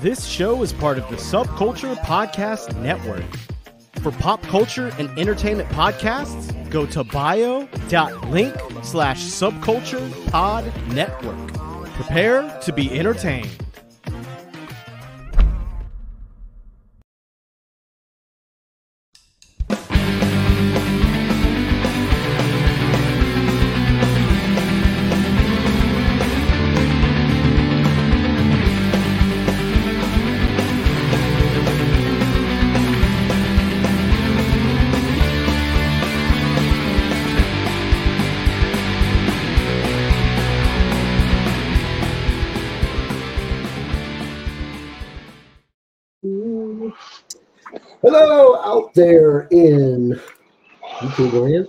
This show is part of the Subculture Podcast Network. For pop culture and entertainment podcasts, go to bio.link slash subculture pod network. Prepare to be entertained. There in land.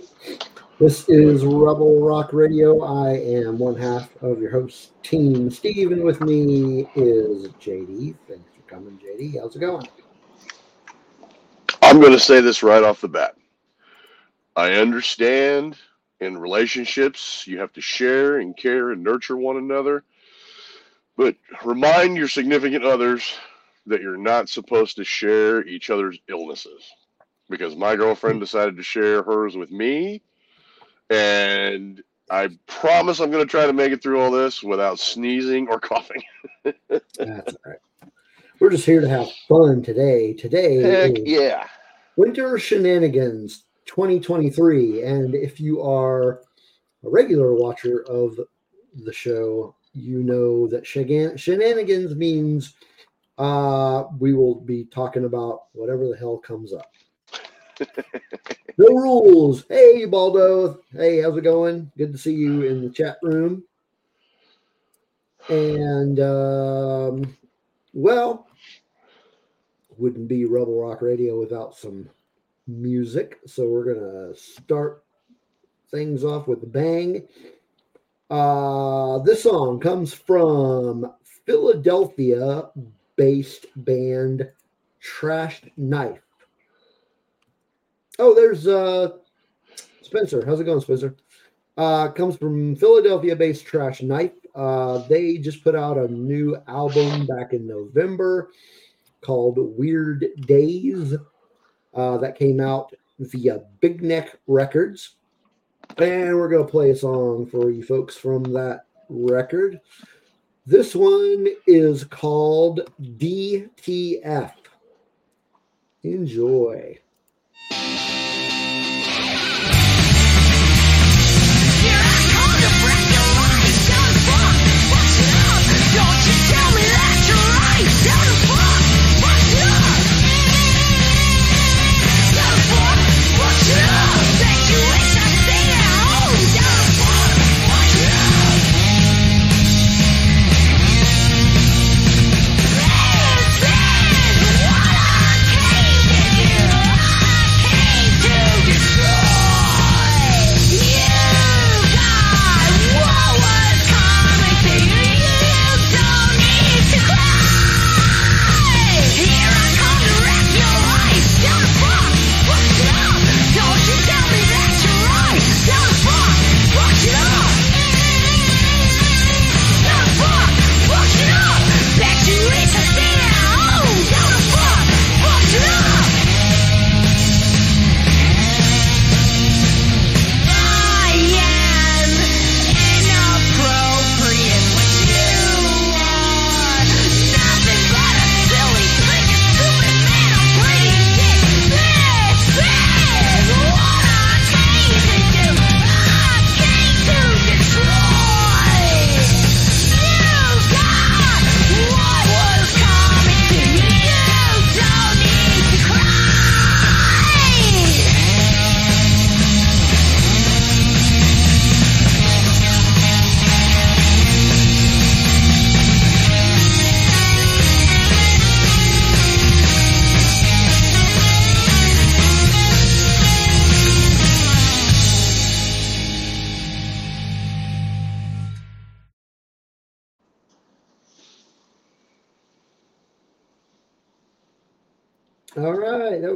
This is Rebel Rock Radio. I am one half of your host, Team Steve, and with me is JD. Thanks for coming, JD. How's it going? I'm going to say this right off the bat. I understand in relationships you have to share and care and nurture one another, but remind your significant others that you're not supposed to share each other's illnesses. Because my girlfriend decided to share hers with me, and I promise I'm going to try to make it through all this without sneezing or coughing. That's all right. We're just here to have fun today. Today Heck is yeah. Winter Shenanigans 2023. And if you are a regular watcher of the show, you know that shegan- shenanigans means uh, we will be talking about whatever the hell comes up. No rules. Hey, Baldo. Hey, how's it going? Good to see you in the chat room. And, um, well, wouldn't be Rebel Rock Radio without some music. So we're to start things off with a bang. Uh, this song comes from Philadelphia based band Trash Knife. Oh, there's uh, Spencer. How's it going, Spencer? Uh, comes from Philadelphia based Trash Knife. Uh, they just put out a new album back in November called Weird Days uh, that came out via Big Neck Records. And we're going to play a song for you folks from that record. This one is called DTF. Enjoy.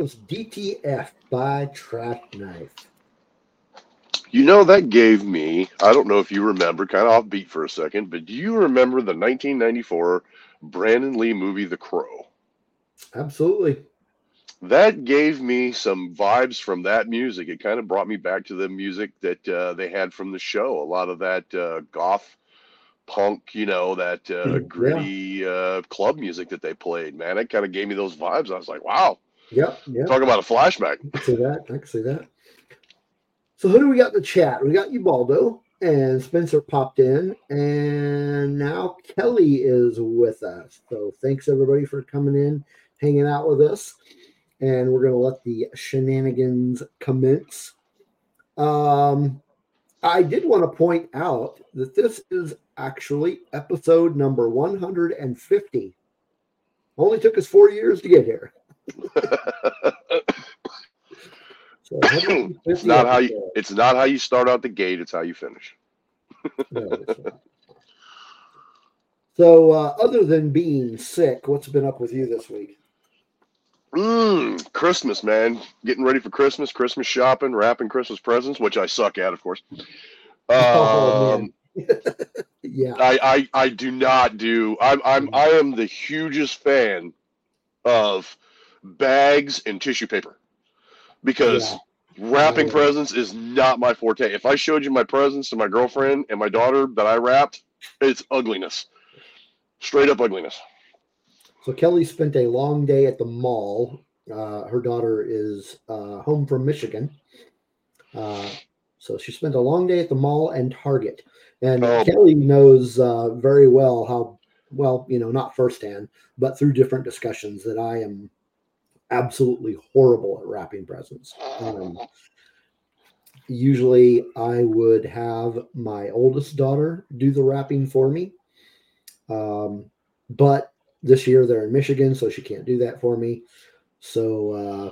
Was DTF by Trash Knife. You know, that gave me, I don't know if you remember, kind of offbeat for a second, but do you remember the 1994 Brandon Lee movie, The Crow? Absolutely. That gave me some vibes from that music. It kind of brought me back to the music that uh, they had from the show. A lot of that uh, goth punk, you know, that uh, Yeah. gritty uh, club music that they played. Man, it kind of gave me those vibes. I was like, wow, Yep. Yep. talk about a flashback. I can see that. I can see that. So who do we got in the chat? We got Ubaldo and Spencer popped in, and now Kelly is with us. So thanks everybody for coming in, hanging out with us, and we're gonna let the shenanigans commence. Um, I did want to point out that this is actually episode number 150. Only took us four years to get here. So It's not how you. It's not how you start out the gate. It's how you finish. No. So, uh, other than being sick, what's been up with you this week? Mm, Christmas, man. Getting ready for Christmas, Christmas shopping, wrapping Christmas presents, which I suck at, of course. Oh, Um, Yeah, I, I I do not do. I'm I'm I am the hugest fan of bags and tissue paper because Yeah. wrapping Yeah. presents is not my forte. If I showed you my presents to my girlfriend and my daughter that I wrapped, it's ugliness, straight up ugliness. So Kelly spent a long day at the mall. Uh, her daughter is uh, home from Michigan. Uh, so she spent a long day at the mall and Target. And Oh. Kelly knows uh, very well how, well, you know, not firsthand, but through different discussions that I am absolutely horrible at wrapping presents. Um, usually I would have my oldest daughter do the wrapping for me. Um, but this year they're in Michigan, so she can't do that for me. So uh,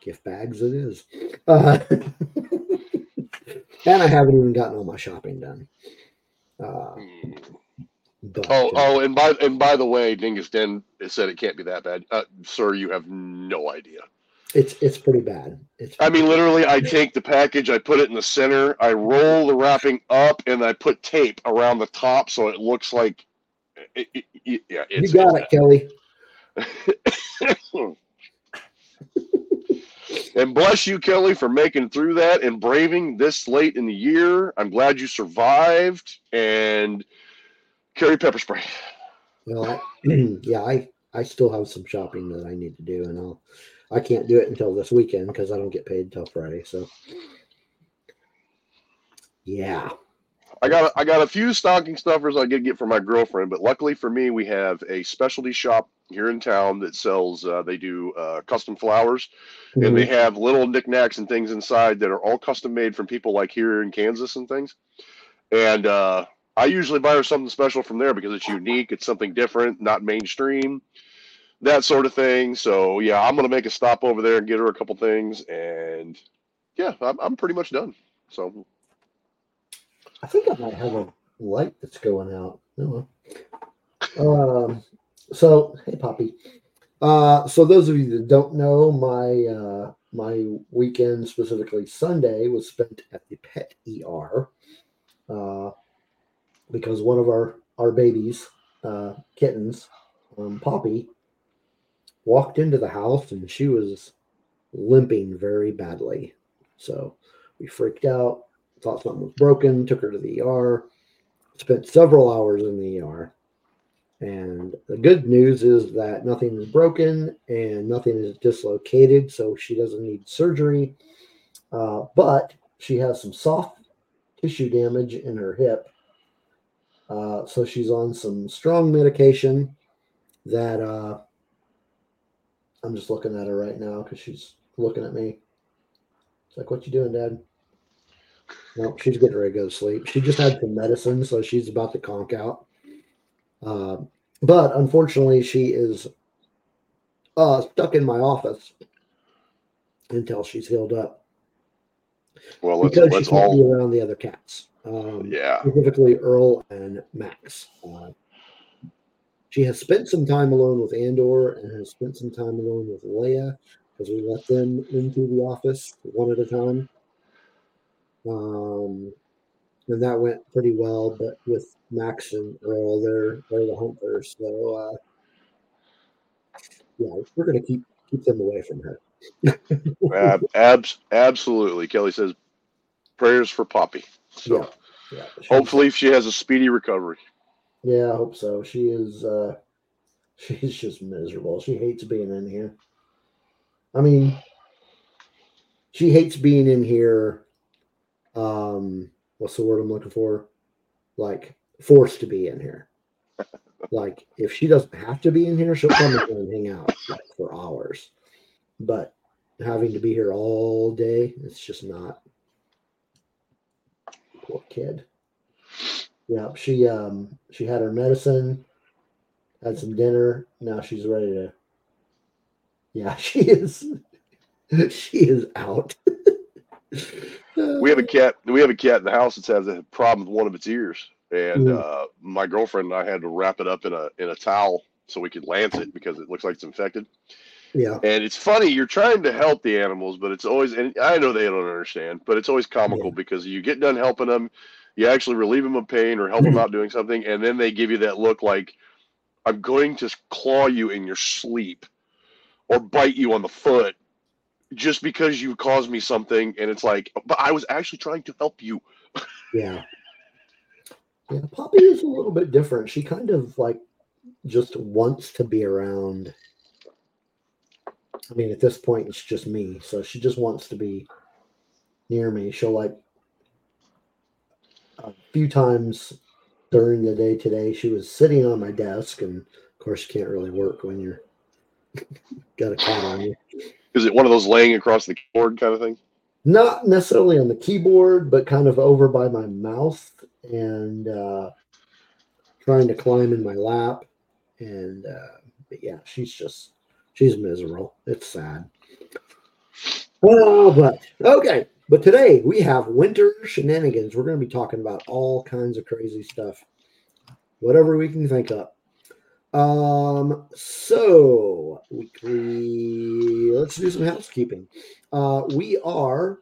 gift bags it is. Uh, and I haven't even gotten all my shopping done. Uh, but, Oh, uh, oh, and by and by the way, Dingus Den said it can't be that bad, uh, sir. You have no idea. it's it's pretty bad. It's I mean, literally, I take the package, I put it in the center, I roll the wrapping up, and I put tape around the top so it looks like. It, it, it- yeah, you got it, Kelly. And bless you, Kelly, for making through that and braving this late in the year. I'm glad you survived. And carry pepper spray. Well, I, yeah, I I still have some shopping that I need to do, and I'll I can't do it until this weekend because I don't get paid until Friday. So, yeah, I got a, I got a few stocking stuffers I get get for my girlfriend, but luckily for me, we have a specialty shop here in town that sells. Uh, they do uh, custom flowers, and they have little knickknacks and things inside that are all custom made from people like here in Kansas and things. And uh, I usually buy her something special from there because it's unique, it's something different, not mainstream, that sort of thing. So yeah, I'm gonna make a stop over there and get her a couple things, and yeah, I'm, I'm pretty much done. So I think I might have a light that's going out. Well. Um, so hey, Poppy. Uh, so those of you that don't know, my uh, my weekend, specifically Sunday, was spent at the pet ER uh, because one of our our babies, uh, kittens, um, Poppy, walked into the house and she was limping very badly. So we freaked out thought something was broken, took her to the ER, spent several hours in the ER. And the good news is that nothing is broken and nothing is dislocated, so she doesn't need surgery. Uh, but she has some soft tissue damage in her hip. Uh, so she's on some strong medication that uh, I'm just looking at her right now because she's looking at me. It's like, what you doing, Dad? No, she's getting ready to go to sleep. She just had some medicine, so she's about to conk out. Uh, but unfortunately, she is uh, stuck in my office until she's healed up well, let's because she let's can't be all around the other cats, um, yeah. specifically Earl and Max. Uh, she has spent some time alone with Andor and has spent some time alone with Leia because we let them into the office one at a time. Um, and that went pretty well. But with Max and Earl, they're they're the hunters, so uh, yeah, we're gonna keep keep them away from her. Ab, abs, absolutely. Kelly says prayers for Poppy. So Yeah, yeah. hopefully she has a speedy recovery. Yeah, I hope so. She is uh she's just miserable. She hates being in here. I mean, she hates being in here um what's the word I'm looking for? Like forced to be in here. like if she doesn't have to be in here, she'll come in and hang out like for hours. But having to be here all day, it's just not poor kid. Yeah, she um she had her medicine, had some dinner. Now she's ready to. Yeah, she is. she is out. We have a cat. We have a cat in the house that has a problem with one of its ears, and Mm. uh, my girlfriend and I had to wrap it up in a in a towel so we could lance it because it looks like it's infected. Yeah, And it's funny, you're trying to help the animals, but it's always, and I know they don't understand, but it's always comical Yeah. because you get done helping them, you actually relieve them of pain or help them mm-hmm. out doing something, and then they give you that look like, I'm going to claw you in your sleep or bite you on the foot just because you caused me something. And it's like, but I was actually trying to help you. yeah, yeah. Poppy is a little bit different. She kind of like just wants to be around. I mean, at this point, it's just me, so she just wants to be near me. She'll like a few times during the day today. She was sitting on my desk, and of course, you can't really work when you're got a cat on you. Is it one of those laying across the keyboard kind of thing? Not necessarily on the keyboard, but kind of over by my mouth and uh, trying to climb in my lap. And uh, but yeah, she's just she's miserable. It's sad. Oh, but okay. But today we have winter shenanigans. We're going to be talking about all kinds of crazy stuff, whatever we can think of. Um, so weekly. Let's do some housekeeping. Uh, we are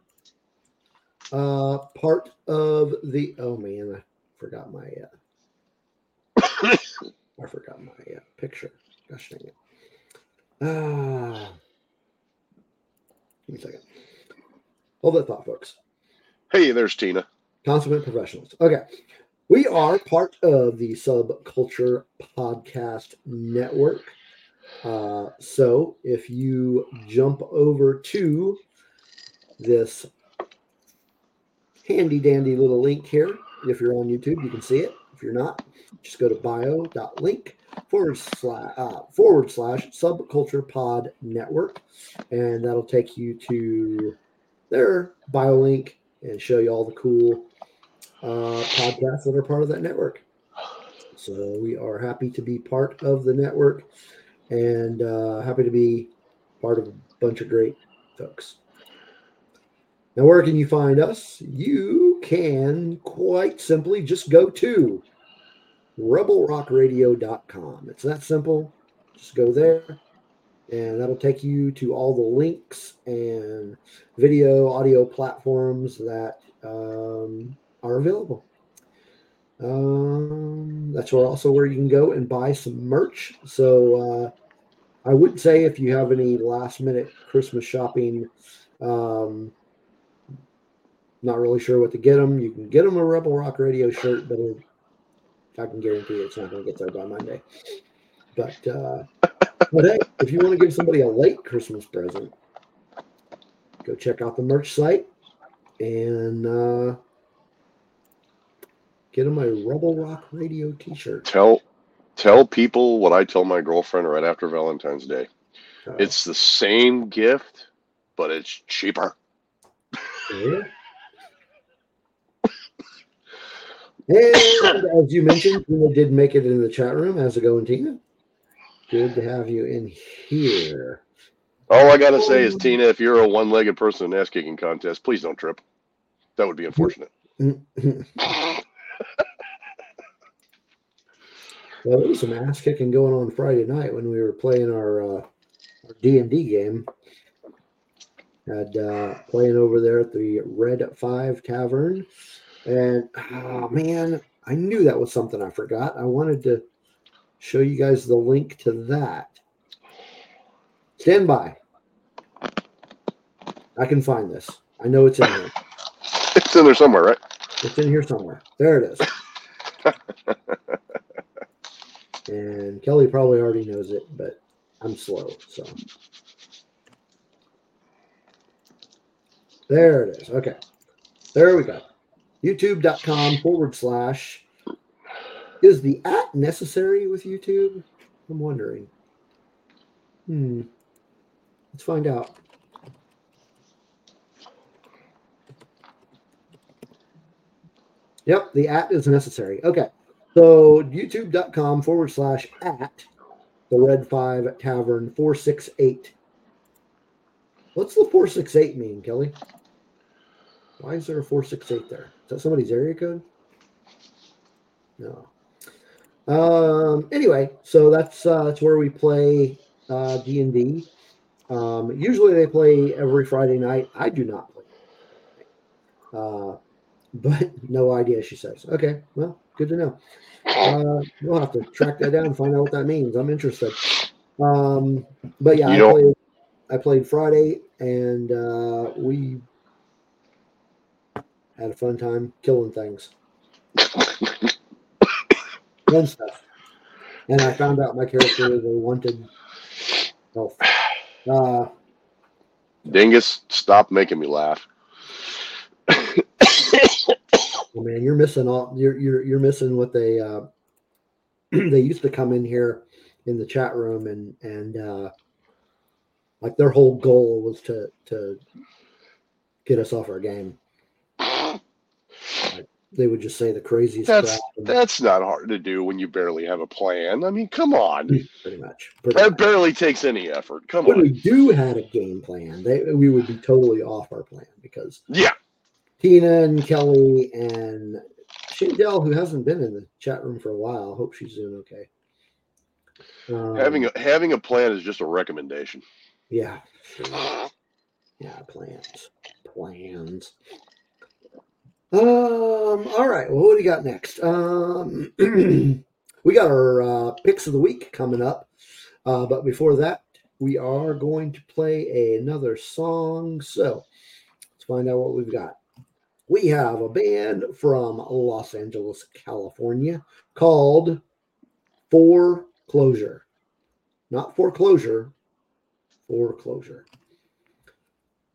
uh part of the. Oh man, I forgot my. Uh, I forgot my uh, picture. Gosh dang it. Ah. Give me a second. Hold that thought, folks. Hey, there's Tina. Consummate professionals. Okay. We are part of the Subculture Podcast Network. Uh, so if you jump over to this handy dandy little link here, if you're on YouTube, you can see it. If you're not, just go to bio.link forward slash uh, forward slash subculture pod network, and that'll take you to their bio link and show you all the cool uh, podcasts that are part of that network. So we are happy to be part of the network and uh, happy to be part of a bunch of great folks. Now, where can you find us? You can quite simply just go to rebelrockradio.com. It's that simple. Just go there, and that'll take you to all the links and video, audio platforms that um, are available. Um, that's where also where you can go and buy some merch. So uh, I would say if you have any last minute Christmas shopping, um, not really sure what to get them, you can get them a Rebel Rock Radio shirt, but it, I can guarantee it's not going to get there by Monday. But uh, but hey, if you want to give somebody a late Christmas present, go check out the merch site and uh, get them a Rebel Rock Radio T-shirt. Tell tell people what I tell my girlfriend right after Valentine's Day. Uh, It's the same gift, but it's cheaper. yeah. And as you mentioned, Tina did make it in the chat room. How's it going, Tina? Good to have you in here. All I gotta say is, Tina, if you're a one-legged person in an ass kicking contest, please don't trip. That would be unfortunate. Well, there was some ass kicking going on Friday night when we were playing our uh, our D and D game. Had uh, playing over there at the Red Five Tavern, and oh man, I knew that was something I forgot. I wanted to show you guys the link to that. Stand by. I can find this. I know it's in here. It's in there somewhere, right? It's in here somewhere. There it is. and Kelly probably already knows it, but I'm slow. So there it is. Okay. There we go. YouTube.com forward slash. Is the at necessary with YouTube? I'm wondering. Hmm. Let's find out. Yep, the at is necessary. Okay. So youtube.com forward slash at the red five tavern 468. What's the 468 mean, Kelly? Why is there a 468 there? Is that somebody's area code? No. Um, anyway, so that's uh, that's where we play uh, D&D. Um, usually they play every Friday night. I do not play. Uh, but no idea, she says. Okay, well, good to know. Uh, we'll have to track that down and find out what that means. I'm interested. Um, but yeah, I played, I played Friday and uh, we had a fun time killing things. Fun stuff. And I found out my character is a wanted elf. Uh, Dingus, stop making me laugh. Oh man, you're missing all. You're you're you're missing what they uh, they used to come in here in the chat room and and uh, like their whole goal was to to get us off our game. They would just say the craziest That's that's not hard to do when you barely have a plan. I mean, come on. pretty much. Pretty That much. barely takes any effort. Come When on. we do had a game plan, they we would be totally off our plan because Yeah. Tina and Kelly and Shindell, who hasn't been in the chat room for a while, hope she's doing okay. Um, Having a having a plan is just a recommendation. yeah, sure. yeah, plans, plans. Um. All right. Well, what do you got next? Um, we got our uh, picks of the week coming up, uh, but before that, we are going to play another song. So let's find out what we've got. We have a band from Los Angeles, California, called For Closure. Not foreclosure, foreclosure.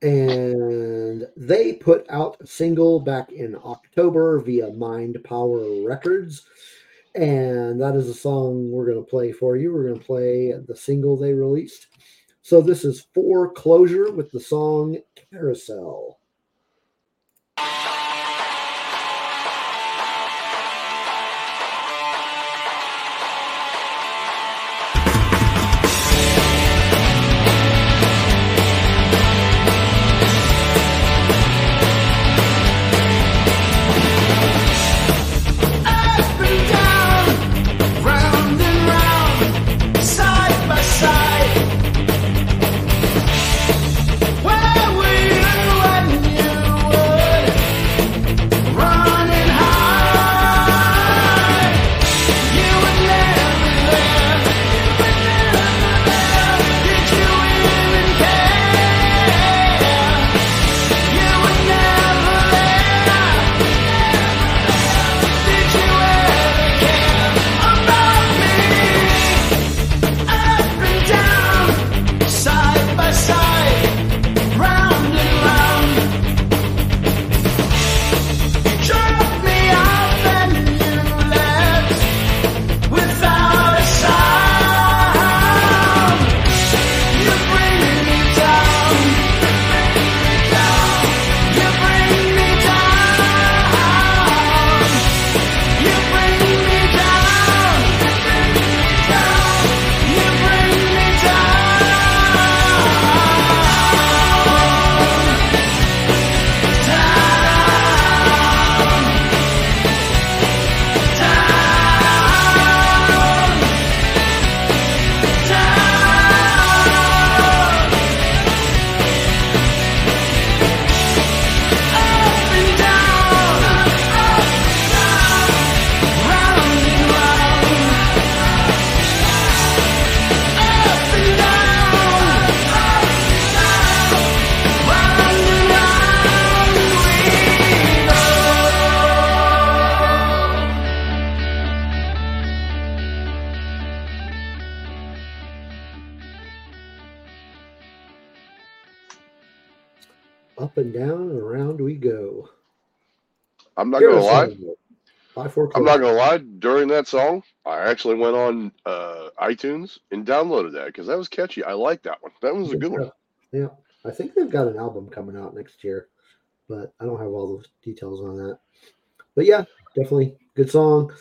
And they put out a single back in October via Mind Power Records. And that is a song we're going to play for you. We're going to play the single they released. So this is For Closure with the song Carousel. I'm not gonna lie. some of it. By four I'm not gonna lie. During that song, I actually went on uh, iTunes and downloaded that because that was catchy. I like that one. That was a good one. Yeah, I think they've got an album coming out next year, but I don't have all the details on that. But yeah, definitely good song.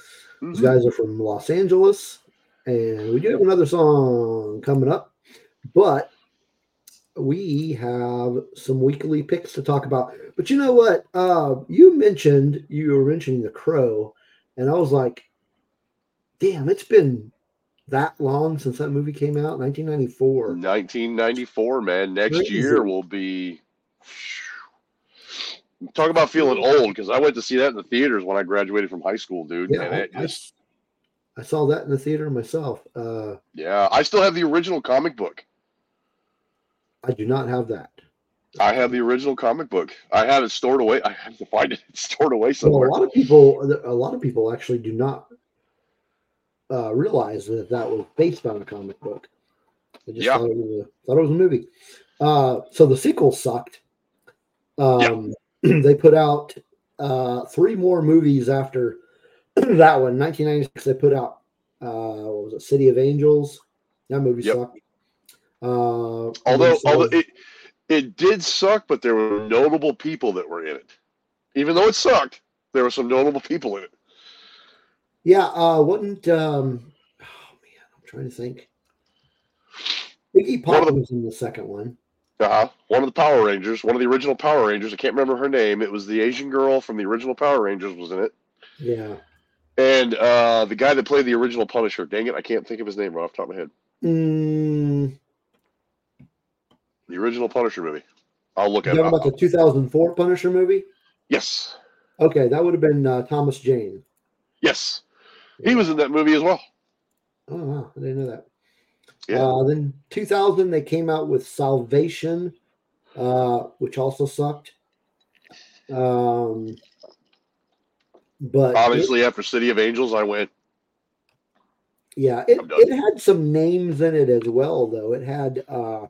These Mhm. guys are from Los Angeles, and we do have another song coming up, but we have some weekly picks to talk about. But you know what? Uh, you mentioned you were mentioning the Crow, and I was like, "Damn, it's been that long since that movie came out, 1994." 1994, man. Next Crazy. year will be. Talk about feeling old because I went to see that in the theaters when I graduated from high school, dude. Yeah, and I- just, I saw that in the theater myself. Uh, yeah, I still have the original comic book. I do not have that. I have the original comic book. I have it stored away. I have to find it. It's stored away So a lot of people, a lot of people actually do not uh, realize that that was based on a comic book. I just Yeah. thought, it was a, thought it was a movie. Uh, so the sequel sucked. Um, they put out uh, three more movies after that one. 1996, they put out uh, what was it, City of Angels? That movie Yep. sucked. Uh, although, then although it it did suck, but there were notable people that were in it. Even though it sucked, there were some notable people in it. Yeah, uh wasn't um oh man, I'm trying to think. Iggy One of Pop the- was in the second one. Uh-huh. One of the Power Rangers, one of the original Power Rangers. I can't remember her name. It was the Asian girl from the original Power Rangers was in it. Yeah. And uh, the guy that played the original Punisher, dang it, I can't think of his name right off the top of my head. Mm, The original Punisher movie. I'll look you at talking about the 2004 Punisher movie? Yes. Okay, that would have been uh, Thomas Jane. Yes. He was in that movie as well. Oh wow, I didn't know that. Yeah. Uh, then 2000 they came out with Salvation, uh, which also sucked. Um, but it- Obviously, after City of Angels, I went, Yeah, it, it had some names in it as well, though. It had uh,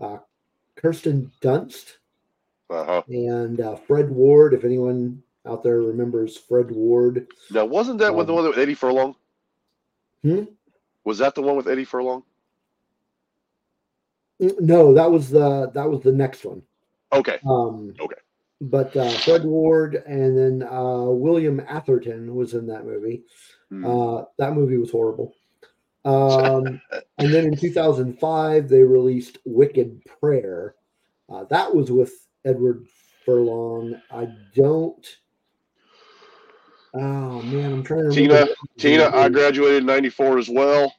uh, Kirsten Dunst uh-huh. and uh, Fred Ward. If anyone out there remembers Fred Ward, Now, wasn't that with the Um, one with Eddie Furlong? Hmm? Was that the one with Eddie Furlong? Mm, no, that was the that was the next one. Okay. Um, Okay. But uh, Fred Ward and then uh, William Atherton was in that movie. Hmm. Uh, that movie was horrible. Um, and then in 2005, they released Wicked Prayer. Uh, that was with Edward Furlong. I don't. Oh man, I'm trying to Tina, remember. Tina, I graduated in 94 as well.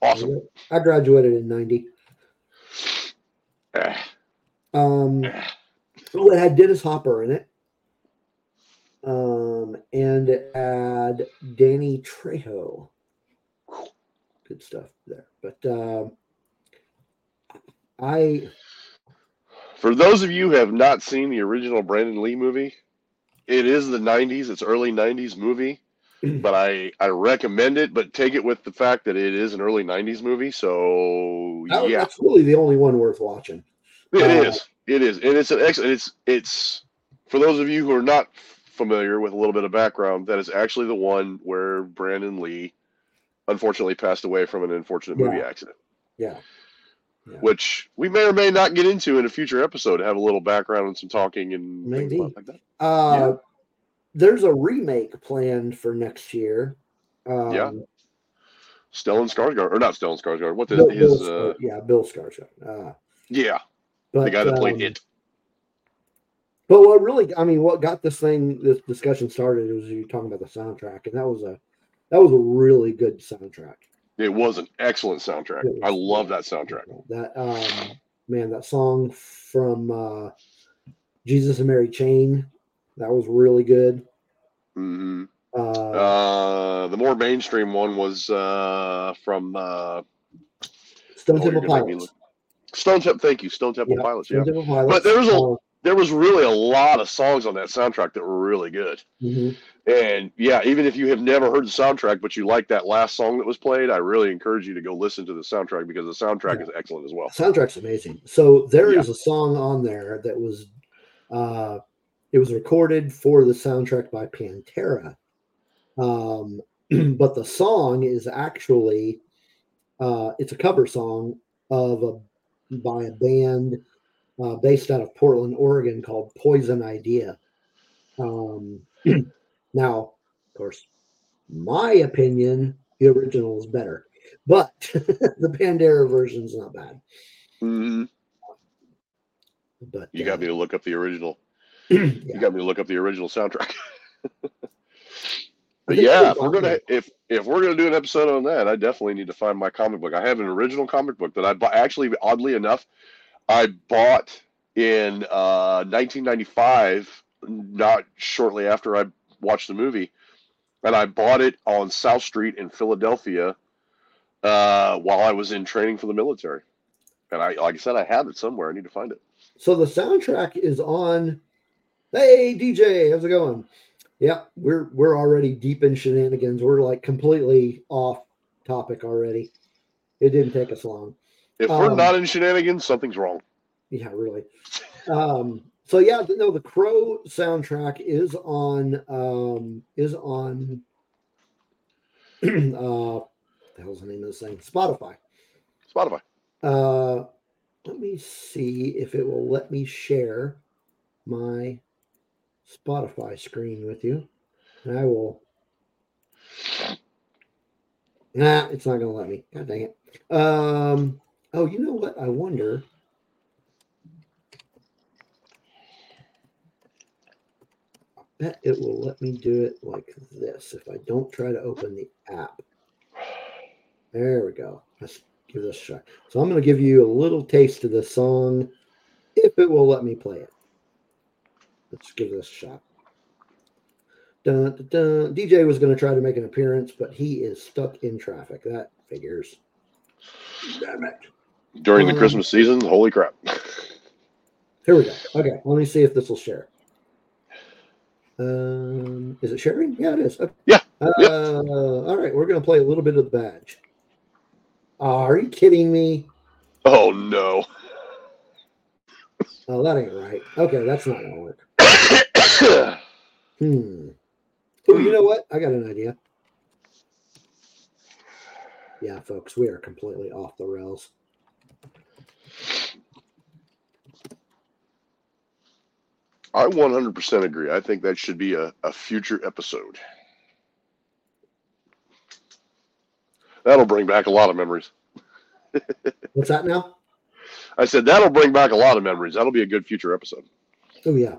Awesome. I graduated in '90. Ah, Um, oh, it had Dennis Hopper in it. Um, and add Danny Trejo. Good stuff there. But um, I For those of you who have not seen the original Brandon Lee movie, it is the 90s. It's early 90s movie, but I I recommend it. But take it with the fact that it is an early 90s movie. So that- yeah, that's really the only one worth watching. it uh, is. It is, and it's an excellent. It's it's for those of you who are not familiar with a little bit of background. That is actually the one where Brandon Lee, unfortunately, passed away from an unfortunate movie accident. Yeah. which we may or may not get into in a future episode. Have a little background and some talking and Maybe. like that. Uh, There's a remake planned for next year. Um, Yeah. Stellan Skarsgård, or not Stellan Skarsgård? What the, Bill, his? Bill Uh, yeah, Bill Skarsgård. Uh, yeah, but, the guy that played um, it. But what really, I mean, what got this thing, this discussion started was you talking about the soundtrack, and that was a that was a really good soundtrack. It was an excellent soundtrack. I love that soundtrack. That um, man, that song from uh, Jesus and Mary Chain, that was really good. hmm Uh, Uh, the more mainstream one was uh, from uh, Stone Temple you're gonna make me Pilots. Stone Temple. Thank you, Stone Temple Yeah, Pilots. Yeah, Temple Pilots. But there was a- Uh, there was really a lot of songs on that soundtrack that were really good. Mhm. And yeah, even if you have never heard the soundtrack, but you like that last song that was played, I really encourage you to go listen to the soundtrack because the soundtrack Yeah. is excellent as well. The soundtrack's amazing. So there is Yeah. a song on there that was uh it was recorded for the soundtrack by Pantera. Um but the song is actually uh it's a cover song of a by a band uh, based out of Portland, Oregon called Poison Idea. Um now, of course, my opinion, the original is better, but the Pantera version is not bad. hmm But You uh, got me to look up the original. yeah. You got me to look up the original soundtrack. But yeah, if we're gonna if if we're gonna do an episode on that, I definitely need to find my comic book. I have an original comic book that I bought. Actually, oddly enough, I bought in uh, 1995, not shortly after I watched the movie, and I bought it on South Street in Philadelphia uh, while I was in training for the military. And I, like I said, I have it somewhere. I need to find it. So the soundtrack is on. Hey DJ, how's it going? Yeah, we're we're already deep in shenanigans. We're like completely off topic already. It didn't take us long. If we're Um, not in shenanigans, something's wrong. Yeah, really. Um, so yeah, no, the Crow soundtrack is on um is on uh the hell's the name of this thing? Spotify. Spotify. Uh let me see if it will let me share my Spotify screen with you. And I will Nah, it's not gonna let me. God dang it. Um oh you know what? I wonder. I bet it will let me do it like this if I don't try to open the app. There we go. Let's give this a shot. So I'm going to give you a little taste of the song if it will let me play it. Let's give this a shot. Dun, dun, dun. DJ was going to try to make an appearance, but he is stuck in traffic. That figures. Damn it. During the Um, Christmas season, holy crap. Here we go. Okay, let me see if this will share. Um, is it sharing? Yeah, it is. Okay. Yeah, Uh, yep. All right, we're going to play a little bit of the badge. Oh, are you kidding me? Oh no. Oh, that ain't right. Okay, that's not going to work. Hmm. Oh, you know what? I got an idea. Yeah, folks, we are completely off the rails. I 100% agree. I think that should be a, a future episode. That'll bring back a lot of memories. What's that now? I said that'll bring back a lot of memories. That'll be a good future episode. Oh, yeah.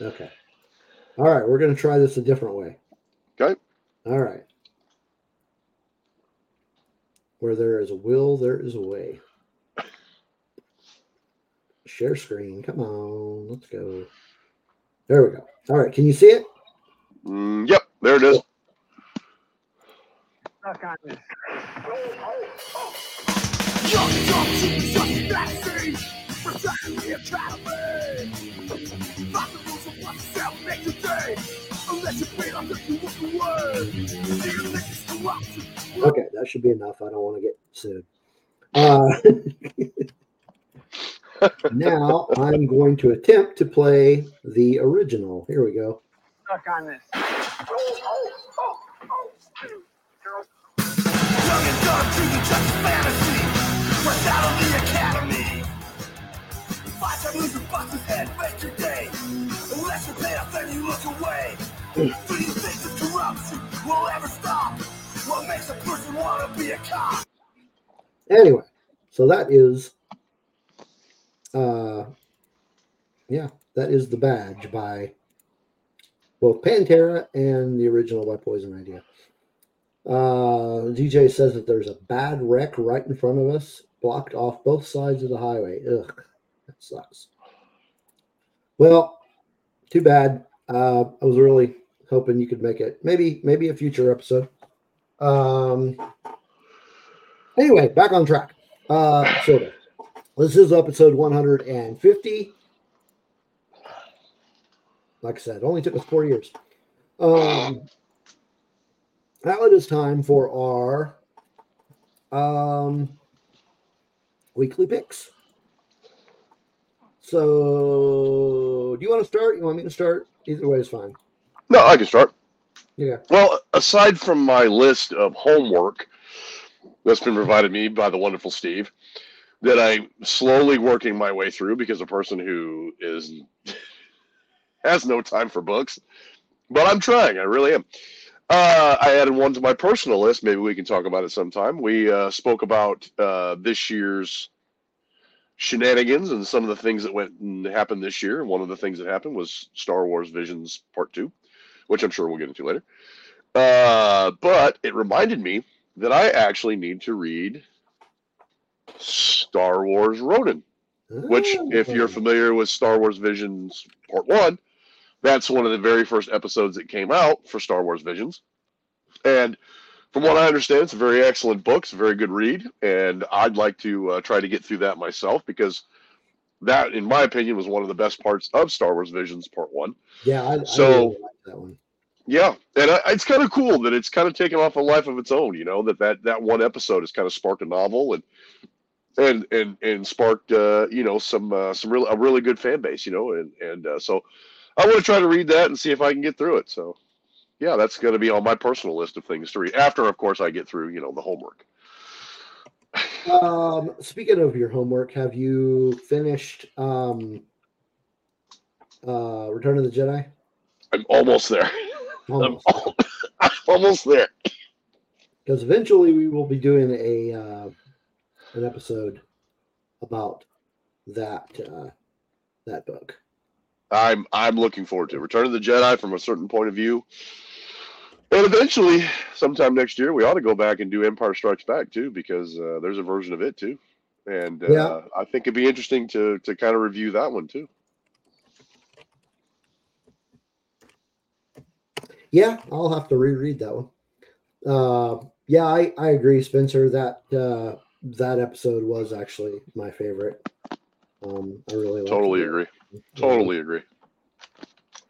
Okay. All right, we're going to try this a different way. Okay. All right. Where there is a will, there is a way. Share screen. Come on. Let's go. There we go. All right. Can you see it? Mm, yep, there it is. Young, young, just backstage. Pretend we are traveling. Find the rules of oneself, make your day. Unless you pay off if you walk away. See you next corruption. Okay. That should be enough. I don't want to get sued. Uh, now I'm going to attempt to play the original. Here we go. Young and dumb, drinking just fantasy. Fresh out of the academy. Fight to lose your boxes and make your day. Unless you pay off, then you look away. Do you think this corruption will ever stop? What makes a person want to be a cop? Anyway, so that is, uh, yeah, that is the badge by both Pantera and the original by Poison Idea. Uh, DJ says that there's a bad wreck right in front of us, blocked off both sides of the highway. Ugh, that sucks. Well, too bad. Uh, I was really hoping you could make it. Maybe, maybe a future episode. Um, anyway, back on track. Uh, sort of. This is episode 150. Like I said, it only took us four years. Um, now it is time for our um, weekly picks. So, do you want to start? You want me to start? Either way is fine. No, I can start. Yeah. Well, aside from my list of homework that's been provided me by the wonderful Steve, that I'm slowly working my way through because a person who is has no time for books, but I'm trying. I really am. Uh, I added one to my personal list. Maybe we can talk about it sometime. We uh, spoke about uh, this year's shenanigans and some of the things that went and happened this year. One of the things that happened was Star Wars Visions Part Two, which I'm sure we'll get into later. Uh, but it reminded me that I actually need to read Star Wars Ronin, which, if you're familiar with Star Wars Visions Part One, that's one of the very first episodes that came out for Star Wars Visions. And from what I understand, it's a very excellent book. It's a very good read, and I'd like to uh, try to get through that myself because that, in my opinion, was one of the best parts of Star Wars Visions Part One. yeah, I, So- I really like that one. Yeah, and I, it's kind of cool that it's kind of taken off a life of its own. You know that that that one episode has kind of sparked a novel and and and and sparked uh, you know some uh, some real a really good fan base. You know, and and uh, so I want to try to read that and see if I can get through it. So yeah, that's going to be on my personal list of things to read after, of course, I get through you know the homework. Um, speaking of your homework, have you finished um, uh, Return of the Jedi? I'm almost there. I'm, Almost. al- I'm almost there. Because eventually we will be doing a uh, an episode about that uh, that book. I'm I'm looking forward to it. Return of the Jedi from a certain point of view. And eventually, sometime next year, we ought to go back and do Empire Strikes Back too, because uh, there's a version of it too, and uh, Yeah. I think it'd be interesting to to kind of review that one too. Yeah, I'll have to reread that one. Uh, yeah, I, I agree, Spencer. That uh, that episode was actually my favorite. Um, I really Totally it. agree. Totally agree.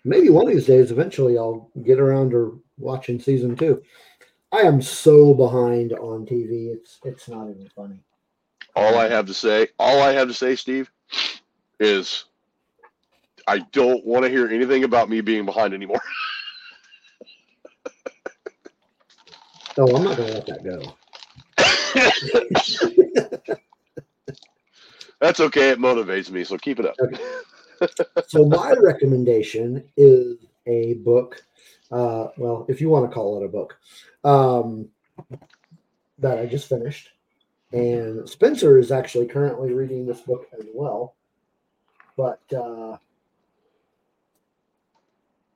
Maybe one of these days, eventually, I'll get around to watching season two. I am so behind on TV. It's it's not even funny. All I have to say, all I have to say, Steve, is I don't want to hear anything about me being behind anymore. Oh, I'm not gonna let that go. That's okay. It motivates me, so keep it up. so my recommendation is a book uh, well if you want to call it a book um, that i just finished and spencer is actually currently reading this book as well but uh,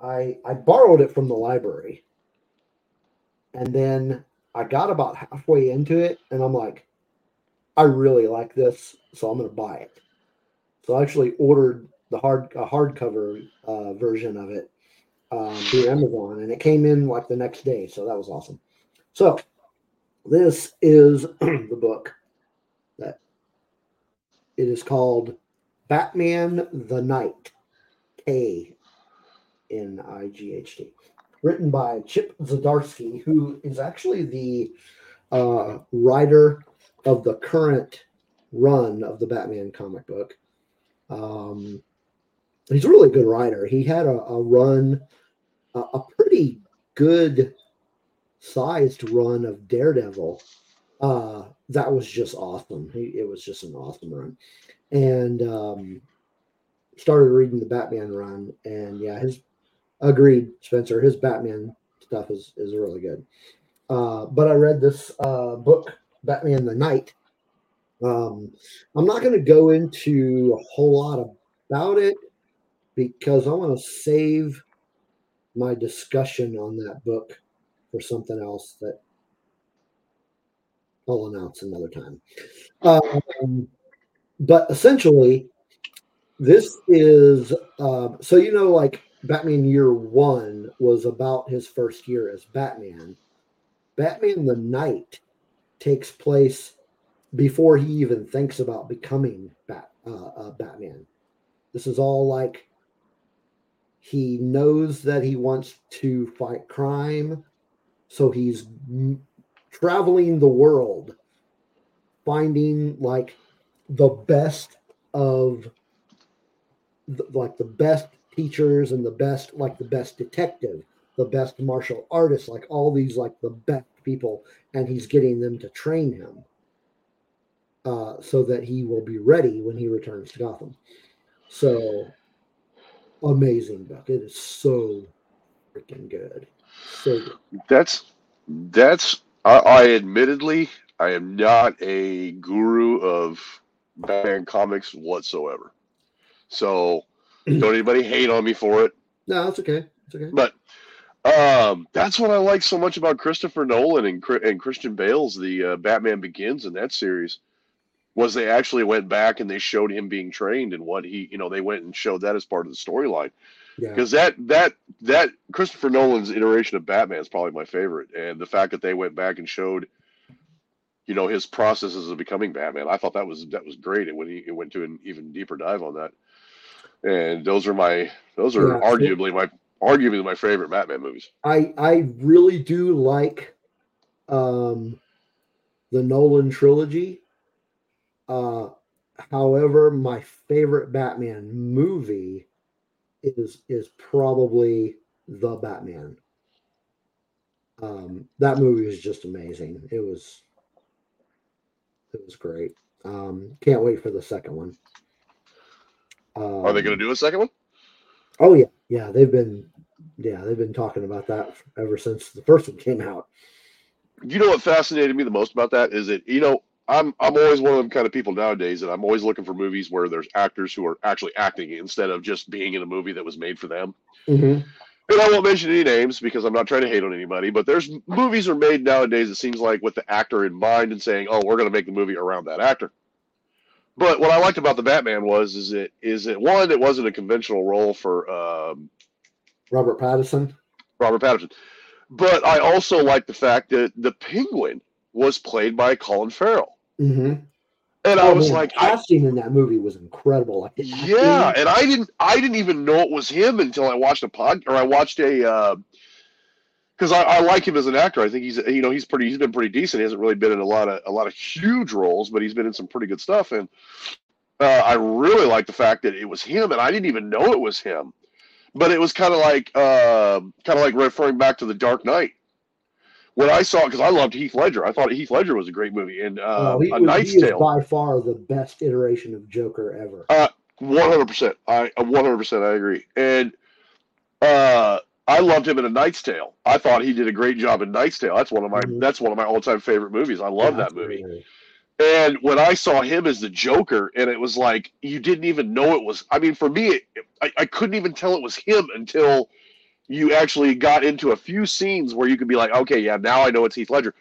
i i borrowed it from the library and then i got about halfway into it and i'm like i really like this so i'm going to buy it so I actually ordered the hard a hardcover uh, version of it um, through Amazon, and it came in like the next day. So that was awesome. So this is the book that it is called Batman the Knight, K N I G H T, written by Chip Zdarsky, who is actually the uh, writer of the current run of the Batman comic book. Um, he's a really good writer. He had a, a run, a, a pretty good sized run of Daredevil. Uh, that was just awesome. He, it was just an awesome run. And um, started reading the Batman run, and yeah, his agreed, Spencer. His Batman stuff is is really good. Uh, but I read this uh, book, Batman the Knight. Um, I'm not going to go into a whole lot about it because I want to save my discussion on that book for something else that I'll announce another time. Um, but essentially, this is uh, so you know, like Batman Year One was about his first year as Batman. Batman the Knight takes place before he even thinks about becoming Bat, uh, uh, Batman. This is all like he knows that he wants to fight crime, so he's m- traveling the world, finding like the best of like the best teachers and the best like the best detective the best martial artist, like all these like the best people and he's getting them to train him uh, so that he will be ready when he returns to gotham so amazing book it is so freaking good so good. That's that's I, I admittedly I am not a guru of Batman comics whatsoever. So don't anybody hate on me for it. no it's okay it's okay But um, that's what I like so much about Christopher Nolan and and Christian Bale's the uh, Batman Begins in that series was they actually went back and they showed him being trained and what he you know they went and showed that as part of the storyline yeah because that that that Christopher Nolan's iteration of Batman is probably my favorite, and the fact that they went back and showed, you know, his processes of becoming Batman, I thought that was that was great. And when he it went to an even deeper dive on that, and those are my those are Yeah, arguably my arguably my favorite Batman movies. I I really do like um the Nolan trilogy. Uh however, my favorite Batman movie is is probably The Batman. Um that movie was just amazing. It was it was great. Um can't wait for the second one. Um, Are they going to do a second one? Oh yeah, yeah. They've been, yeah, they've been talking about that ever since the first one came out. You know what fascinated me the most about that is that you know I'm I'm always one of them kind of people nowadays that I'm always looking for movies where there's actors who are actually acting instead of just being in a movie that was made for them. Mm-hmm. And I won't mention any names because I'm not trying to hate on anybody, but there's movies are made nowadays, it seems like, with the actor in mind and saying, oh, we're going to make the movie around that actor. But what I liked about the Batman was, is it, is it one, it wasn't a conventional role for um, Robert Pattinson. Robert Pattinson. But I also like the fact that the Penguin was played by Colin Farrell. Mm-hmm. And I was like, I, casting in that movie was incredible. Like, Yeah, and I didn't I didn't even know it was him until I watched a pod or I watched a because I, I like him as an actor. I think he's you know he's pretty he's been pretty decent. He hasn't really been in a lot of a lot of huge roles, but he's been in some pretty good stuff. And uh, I really like the fact that it was him, and I didn't even know it was him. But it was kind of like uh, kind of like referring back to the Dark Knight. When I saw, because I loved Heath Ledger, I thought Heath Ledger was a great movie, and uh, he, A Knight's Tale. by far the best iteration of Joker ever. One hundred percent. I one hundred percent. I agree. And uh, I loved him in A Knight's Tale. I thought he did a great job in Knight's Tale. That's one of my Mhm. that's one of my all time favorite movies. I love Yeah, that movie. great. And when I saw him as the Joker, and it was like you didn't even know it was. I mean, for me, it, I, I couldn't even tell it was him until you actually got into a few scenes where you could be like, okay, yeah, now I know it's Heath Ledger.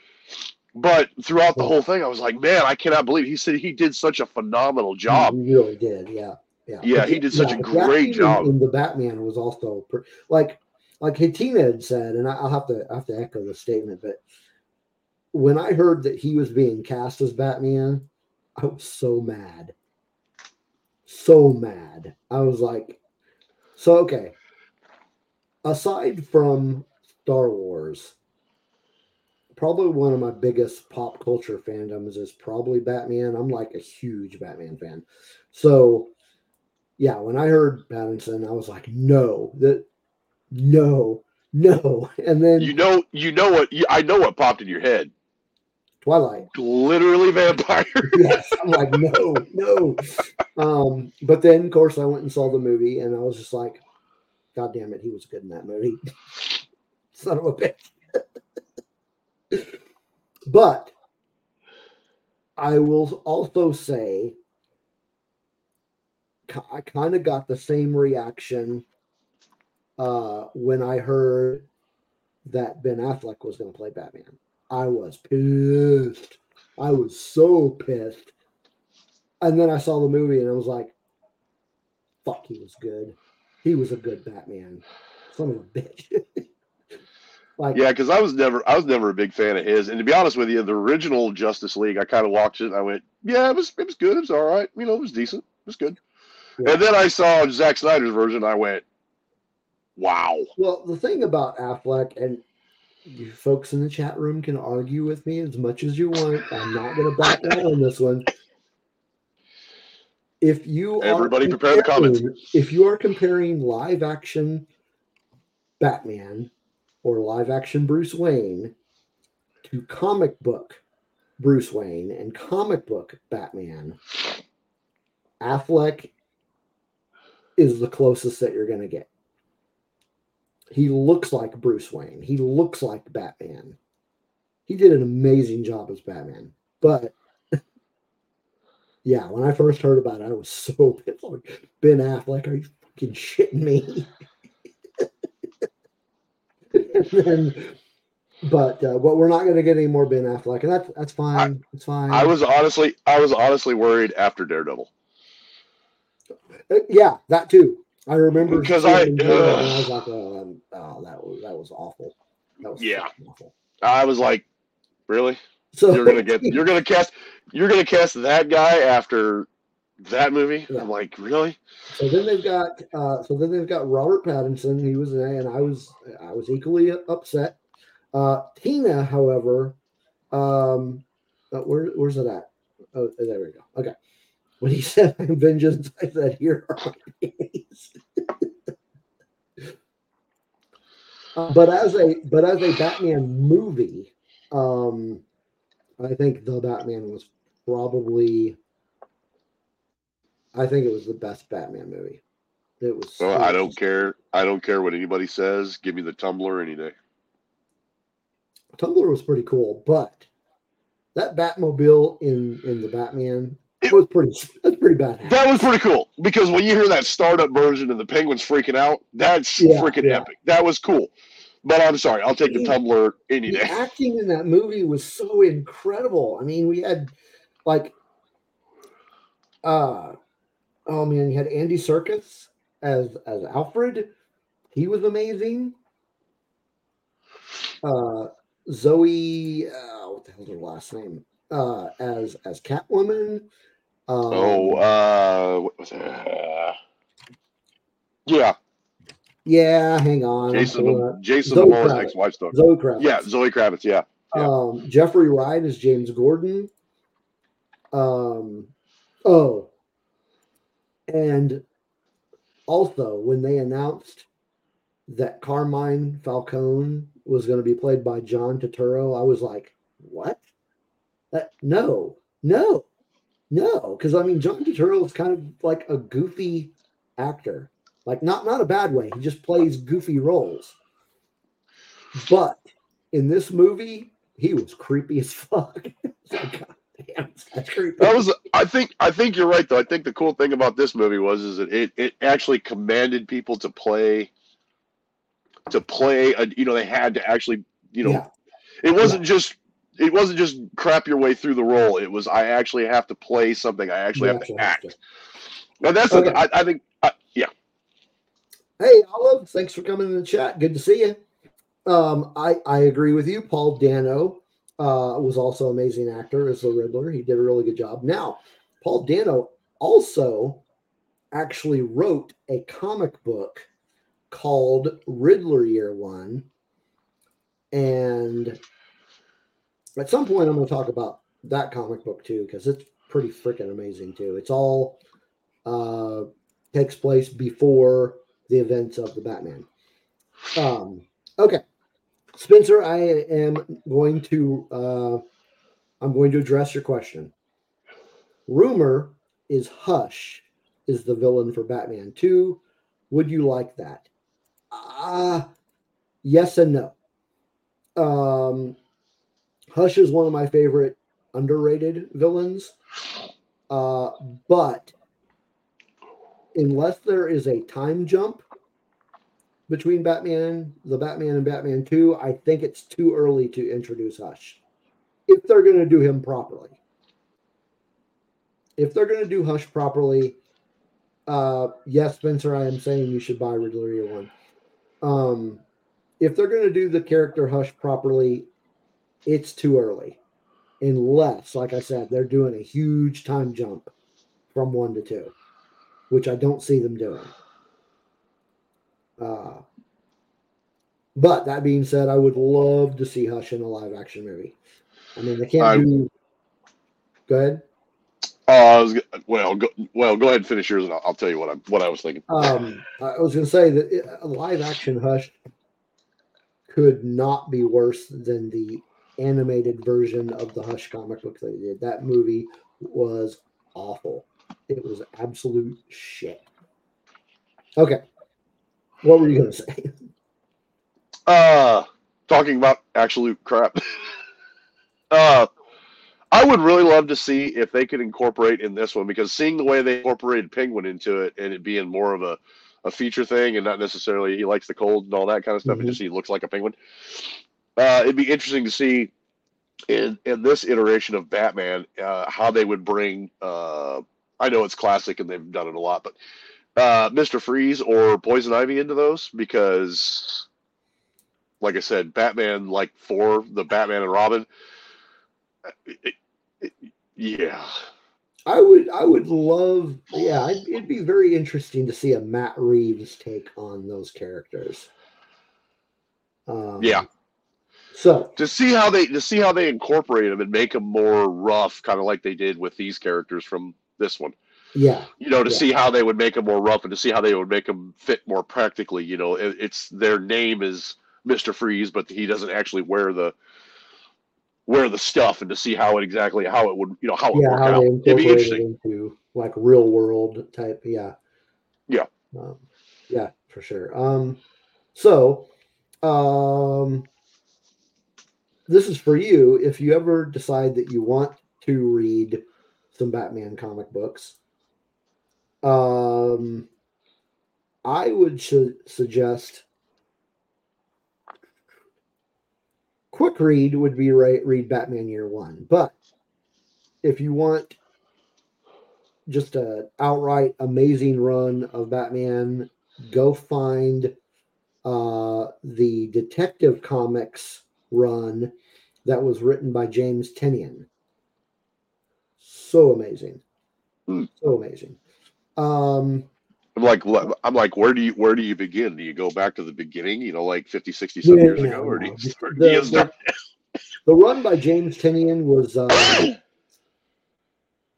But throughout the whole thing, I was like, man, I cannot believe he said he did such a phenomenal job. He really did. Yeah. Yeah. Yeah, he did such a great job. In the Batman was also per- like like Hatina had said, and I'll have to I have to echo the statement, but when I heard that he was being cast as Batman, I was so mad. So mad. I was like, so okay. Aside from Star Wars, probably one of my biggest pop culture fandoms is probably Batman. I'm like a huge Batman fan. So yeah, when I heard Pattinson, I was like, no, that no, no. And then You know, you know what? You, I know what popped in your head. Twilight. Literally vampire. yes. I'm like, no, no. Um, but then of course I went and saw the movie and I was just like, God damn it, he was good in that movie. Son of a bitch. but I will also say I kind of got the same reaction uh, when I heard that Ben Affleck was going to play Batman. I was pissed. I was so pissed. And then I saw the movie and I was like, fuck, he was good. He was a good Batman. Son of a bitch. Like, Yeah, because I was never I was never a big fan of his. And to be honest with you, the original Justice League, I kind of watched it. And I went, yeah, it was it was good. It was all right. You know, it was decent. It was good. Yeah. And then I saw Zack Snyder's version. I went, wow. well, the thing about Affleck, and you folks in the chat room can argue with me as much as you want. I'm not going to back down on this one. If you are Everybody prepare the comments. If you are comparing live action Batman or live action Bruce Wayne to comic book Bruce Wayne and comic book Batman, Affleck is the closest that you're going to get. He looks like Bruce Wayne. He looks like Batman. He did an amazing job as Batman. But yeah, when I first heard about it, I was so pissed. Like, Ben Affleck, are you fucking shitting me? and then, but uh, but we're not going to get any more Ben Affleck, and that's that's fine. it's fine. I was honestly I was honestly worried after Daredevil. Uh, yeah, that too. I remember Because I- him do it, and I was like, oh, oh, that was that was awful. That was Yeah. awful. I was like, really? So You're gonna get you're gonna cast you're gonna cast that guy after that movie? Yeah. I'm like, really? So then they've got uh, so then they've got Robert Pattinson. He was and I was I was equally upset. Uh, Tina, however, um, uh, where where's it at? Oh, there we go. Okay. When he said "I'm vengeance," I said, "Here are my days." But as a but as a Batman movie, um, I think the Batman was probably I think it was the best Batman movie. It was. Well, I don't care. I don't care what anybody says. Give me the Tumbler any day. Tumbler was pretty cool, but that Batmobile in in the Batman It- was pretty. That's pretty bad. That was pretty cool because when you hear that startup version and the penguins freaking out, that's Yeah, freaking yeah. epic. That was cool. But I'm sorry, I'll take the. Tumbler any the day. acting in that movie was so incredible. I mean, we had like, uh, oh man, you had Andy Serkis as as Alfred. He was amazing. Uh, Zoe, uh, what the hell's her last name? Uh, as as Catwoman. Um, Oh, uh, what was it? Uh, yeah, yeah. Hang on, Jason. Jason Zoe Momoa's Kravitz. ex-wife stuff. Zoe Kravitz. Yeah, Zoe Kravitz. Yeah, Yeah. Um, Jeffrey Wright is James Gordon. Um, oh, and also when they announced that Carmine Falcone was going to be played by John Turturro, I was like, "What? That no, no, no!" Because I mean, John is kind of like a goofy actor, like not not a bad way. He just plays goofy roles, but in this movie, he was creepy as fuck. Like, damn, creepy. that was. I think. I think you're right though. I think the cool thing about this movie was is that it it actually commanded people to play. To play, a, you know, they had to actually, you know, yeah, it wasn't just. It wasn't just crap your way through the role. It was I actually have to play something. I actually have to have act. to. Now that's Okay. the, I, I think. I, yeah, Hey, Olive, thanks for coming in the chat. Good to see you. Um, I I agree with you. Paul Dano uh, was also an amazing actor as the Riddler. He did a really good job. Now, Paul Dano also actually wrote a comic book called Riddler Year One, and at some point I'm going to talk about that comic book too because it's pretty freaking amazing too. It's all uh, takes place before the events of the Batman. Um, okay, Spencer, I am going to uh, I'm going to address your question. Rumor is Hush is the villain for Batman 2. Would you like that? Uh yes and no. Um, Hush is one of my favorite underrated villains. Uh, but unless there is a time jump between Batman, the Batman and Batman 2, I think it's too early to introduce Hush. If they're going to do him properly. If they're going to do Hush properly, uh, yes, Spencer, I am saying you should buy Riddler One. Um, if they're going to do the character Hush properly, it's too early. Unless, like I said, they're doing a huge time jump from one to two, which I don't see them doing. Uh, but that being said, I would love to see Hush in a live action movie. I mean, they can't I- do. Go ahead. Uh, I was, well, go, well, go ahead and finish yours, and I'll, I'll tell you what I what I was thinking. Um, I was going to say that it, a live action Hush could not be worse than the animated version of the Hush comic book they did. That movie was awful. It was absolute shit. Okay. What were you going to say? Uh, talking about absolute crap. uh, I would really love to see if they could incorporate in this one because seeing the way they incorporated Penguin into it and it being more of a, a feature thing and not necessarily he likes the cold and all that kind of stuff. Mhm. It just he looks like a penguin. Uh, it'd be interesting to see in in this iteration of Batman uh, how they would bring. Uh, I know it's classic and they've done it a lot, but uh, Mister Freeze or Poison Ivy into those because like I said, Batman like for the Batman and Robin. it- it- it- yeah, I would, I would love, yeah, I'd, it'd be very interesting to see a Matt Reeves take on those characters. Um, Yeah. So, to see how they to see how they incorporate them and make them more rough, kind of like they did with these characters from this one. yeah, You know, to Yeah. see how they would make them more rough and to see how they would make them fit more practically. You know, it, it's their name is Mister Freeze, but he doesn't actually wear the wear the stuff, and to see how it exactly how it would you know how it would yeah, work how out. It'd be interesting. into like real world type. Yeah. Yeah. Um, yeah, for sure. Um, so, um, this is for you. If you ever decide that you want to read some Batman comic books, um, I would su- suggest quick read would be right read Batman Year One, but if you want just a outright amazing run of Batman, go find uh, the Detective Comics run that was written by James Tynion. So amazing, Hmm. so amazing. Um, I'm like, I'm like, where do you where do you begin? Do you go back to the beginning? You know, like 50, 60, some Yeah, years no, ago, or do you start? The- you start- the run by James Tynion was. Uh,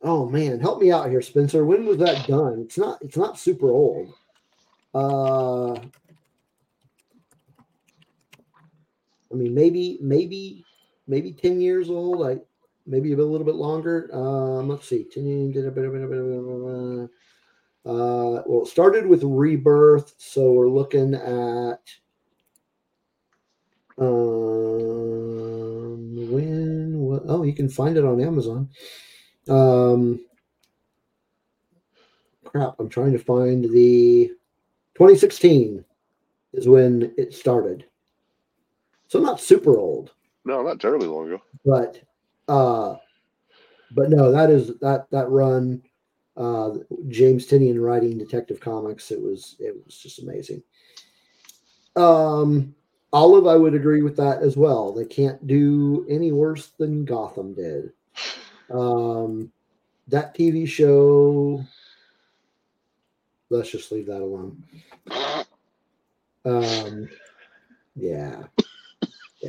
oh man, help me out here, Spencer. When was that done? It's not. It's not super old. Uh, I mean, maybe, maybe, maybe ten years old. I maybe a little bit longer. Um, let's see. Uh, well, it started with Rebirth, so we're looking at um, when? What? Oh, you can find it on Amazon. Um, crap, I'm trying to find the 2016 is when it started. So not super old, no, not terribly long ago. but uh, but no, that is that that run. Uh, James Tynion writing Detective Comics. It was it was just amazing. Um, Olive, I would agree with that as well. They can't do any worse than Gotham did. Um, that TV show. Let's just leave that alone. Um, yeah,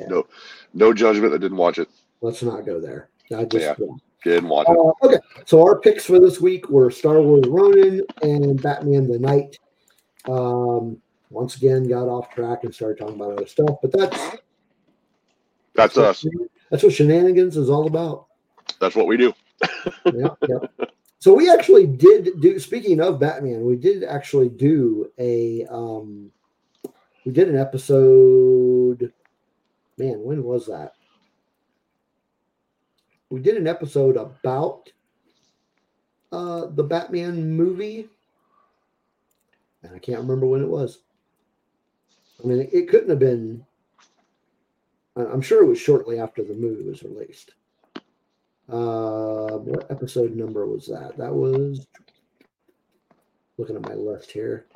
No no judgment. I didn't watch it. let's not go there. I just Yeah. yeah. Didn't watch it. Uh, okay, so our picks for this week were Star Wars Ronin and Batman the Knight. Um, once again, got off track and started talking about other stuff, but that's That's us. That's what shenanigans is all about. That's what we do. yeah, yeah. So we actually did do. Speaking of Batman, we did actually do a. Um, we did an episode. Man, when was that? We did an episode about uh, the Batman movie, and I can't remember when it was. I mean, it, couldn't have been. I'm sure it was shortly after the movie was released. Uh, what episode number was that? That was looking at my list here.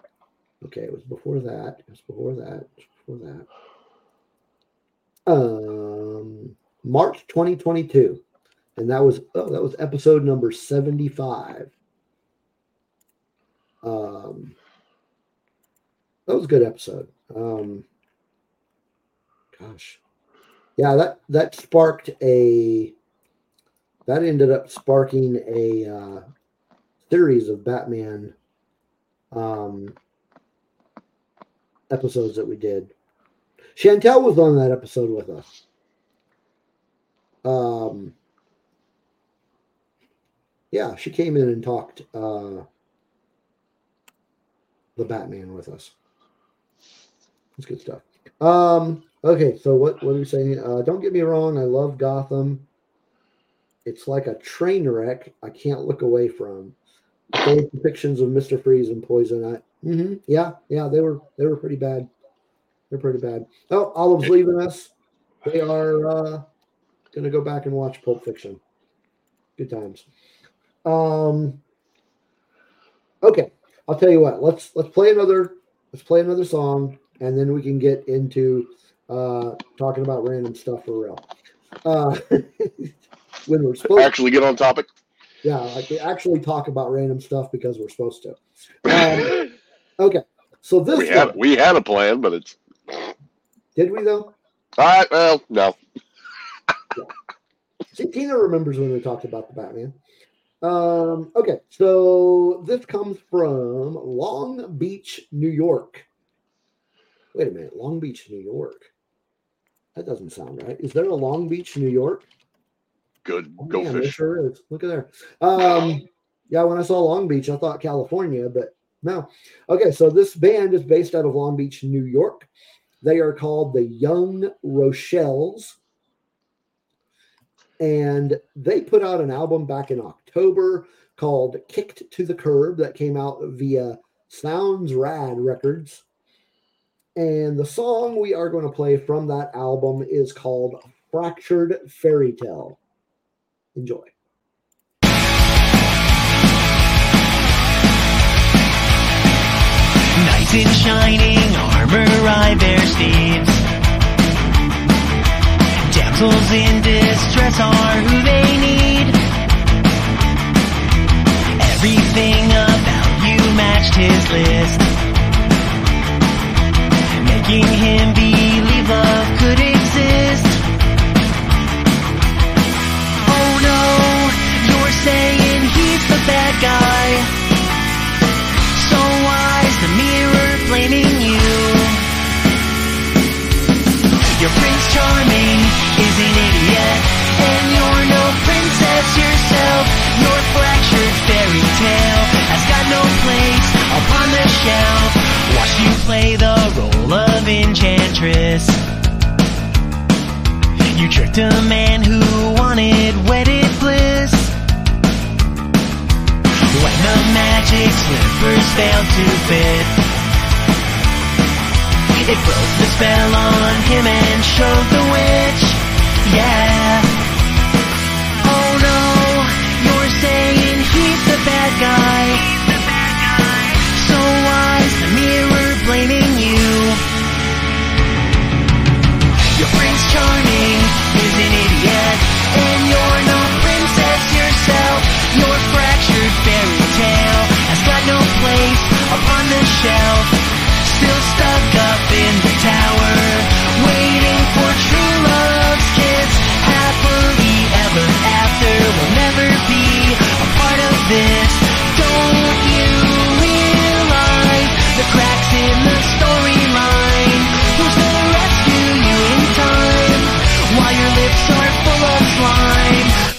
Okay, it was before that. It was before that. It was before that. Um, March 2022, and that was oh, that was episode number 75. Um, that was a good episode. Um, gosh, yeah, that that sparked a that ended up sparking a uh, series of Batman um, episodes that we did. Chantel was on that episode with us. Um, yeah, she came in and talked uh, the Batman with us. That's good stuff. Um, okay, so what what are we saying? Uh, don't get me wrong, I love Gotham. It's like a train wreck I can't look away from. Those depictions of Mister Freeze and Poison. I, hmm yeah, yeah, they were they were pretty bad. They're pretty bad. Oh, Olive's leaving us. They are uh, gonna go back and watch Pulp Fiction. Good times. Um. Okay, I'll tell you what. Let's let's play another let's play another song, and then we can get into uh, talking about random stuff for real. Uh, when we're supposed, to Actually, get on topic. yeah, like we actually talk about random stuff because we're supposed to. Um, okay, so this we had one, we had a plan, but it's did we though? all right. Well, no. See, Tina remembers when we talked about the Batman. Um, okay, so this comes from Long Beach, New York. Wait a minute, Long Beach, New York. That doesn't sound right. Is there a Long Beach, New York? Good. Oh, Go man, there fish. sure is. Look at there. Um, yeah, when I saw Long Beach, I thought California, but no. Okay, so this band is based out of Long Beach, New York. They are called the Young Rochelles. And they put out an album back in October called Kicked to the Curb that came out via Sounds Rad Records. And the song we are going to play from that album is called Fractured Fairy Tale. Enjoy. Knights in shining armor ride their steeds. Damsels in distress are who they need. Everything about you matched his list. Making him believe love could exist. Oh no, you're saying he's the bad guy. Charming is an idiot, and you're no princess yourself. Your fractured fairy tale has got no place upon the shelf. Watch you play the role of enchantress. You tricked a man who wanted wedded bliss. When the magic slippers failed to fit, it broke the spell on him and showed the witch. Yeah. Oh no, you're saying he's the bad guy.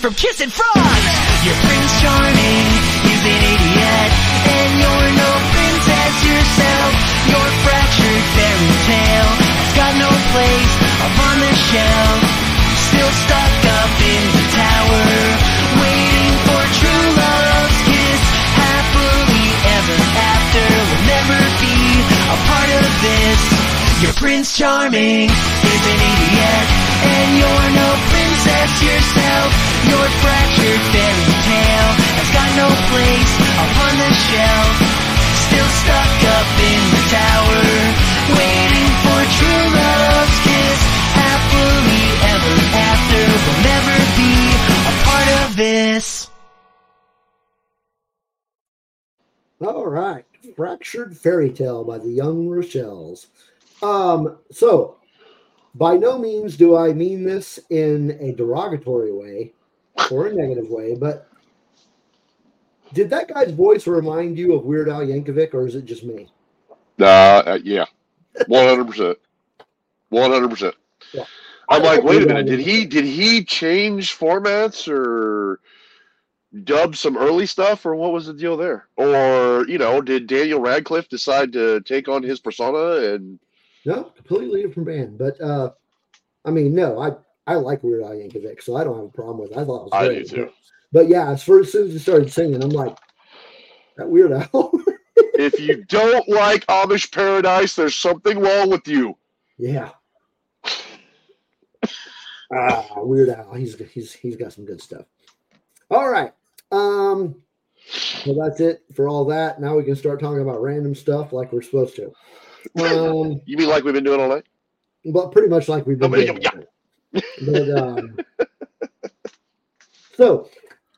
From kissing frogs. Your Prince Charming is an idiot, and you're no princess yourself. Your fractured fairy tale has got no place upon the shelf. Still stuck up in the tower, waiting for true love's kiss. Happily ever after will never be a part of this. Your Prince Charming is an idiot, and you're no princess yourself fractured fairy tale has got no place upon the shelf. Still stuck up in the tower, waiting for true love's kiss. Happily ever after will never be a part of this. All right, fractured fairy tale by the Young Rochelles. Um, so by no means do I mean this in a derogatory way or a negative way, but did that guy's voice remind you of Weird Al Yankovic, or is it just me? Nah, uh, yeah, one hundred percent, one hundred percent. I'm like, like wait a minute, did he did he change formats or dub some early stuff, or what was the deal there? Or you know, did Daniel Radcliffe decide to take on his persona and No, completely different band. But uh, I mean, no, I I like Weird Al Yankovic, so I don't have a problem with it. I thought it was I great. do too. But, but yeah, as, far, as soon as you started singing, I'm like, that Weird Al. if you don't like Amish Paradise, there's something wrong with you. yeah. Ah, Weird Al. He's he's he's got some good stuff. All right. Um. So that's it for all that. Now we can start talking about random stuff like we're supposed to. Um, You mean like we've been doing all night? but pretty much like we've been doing. yeah. But, um, so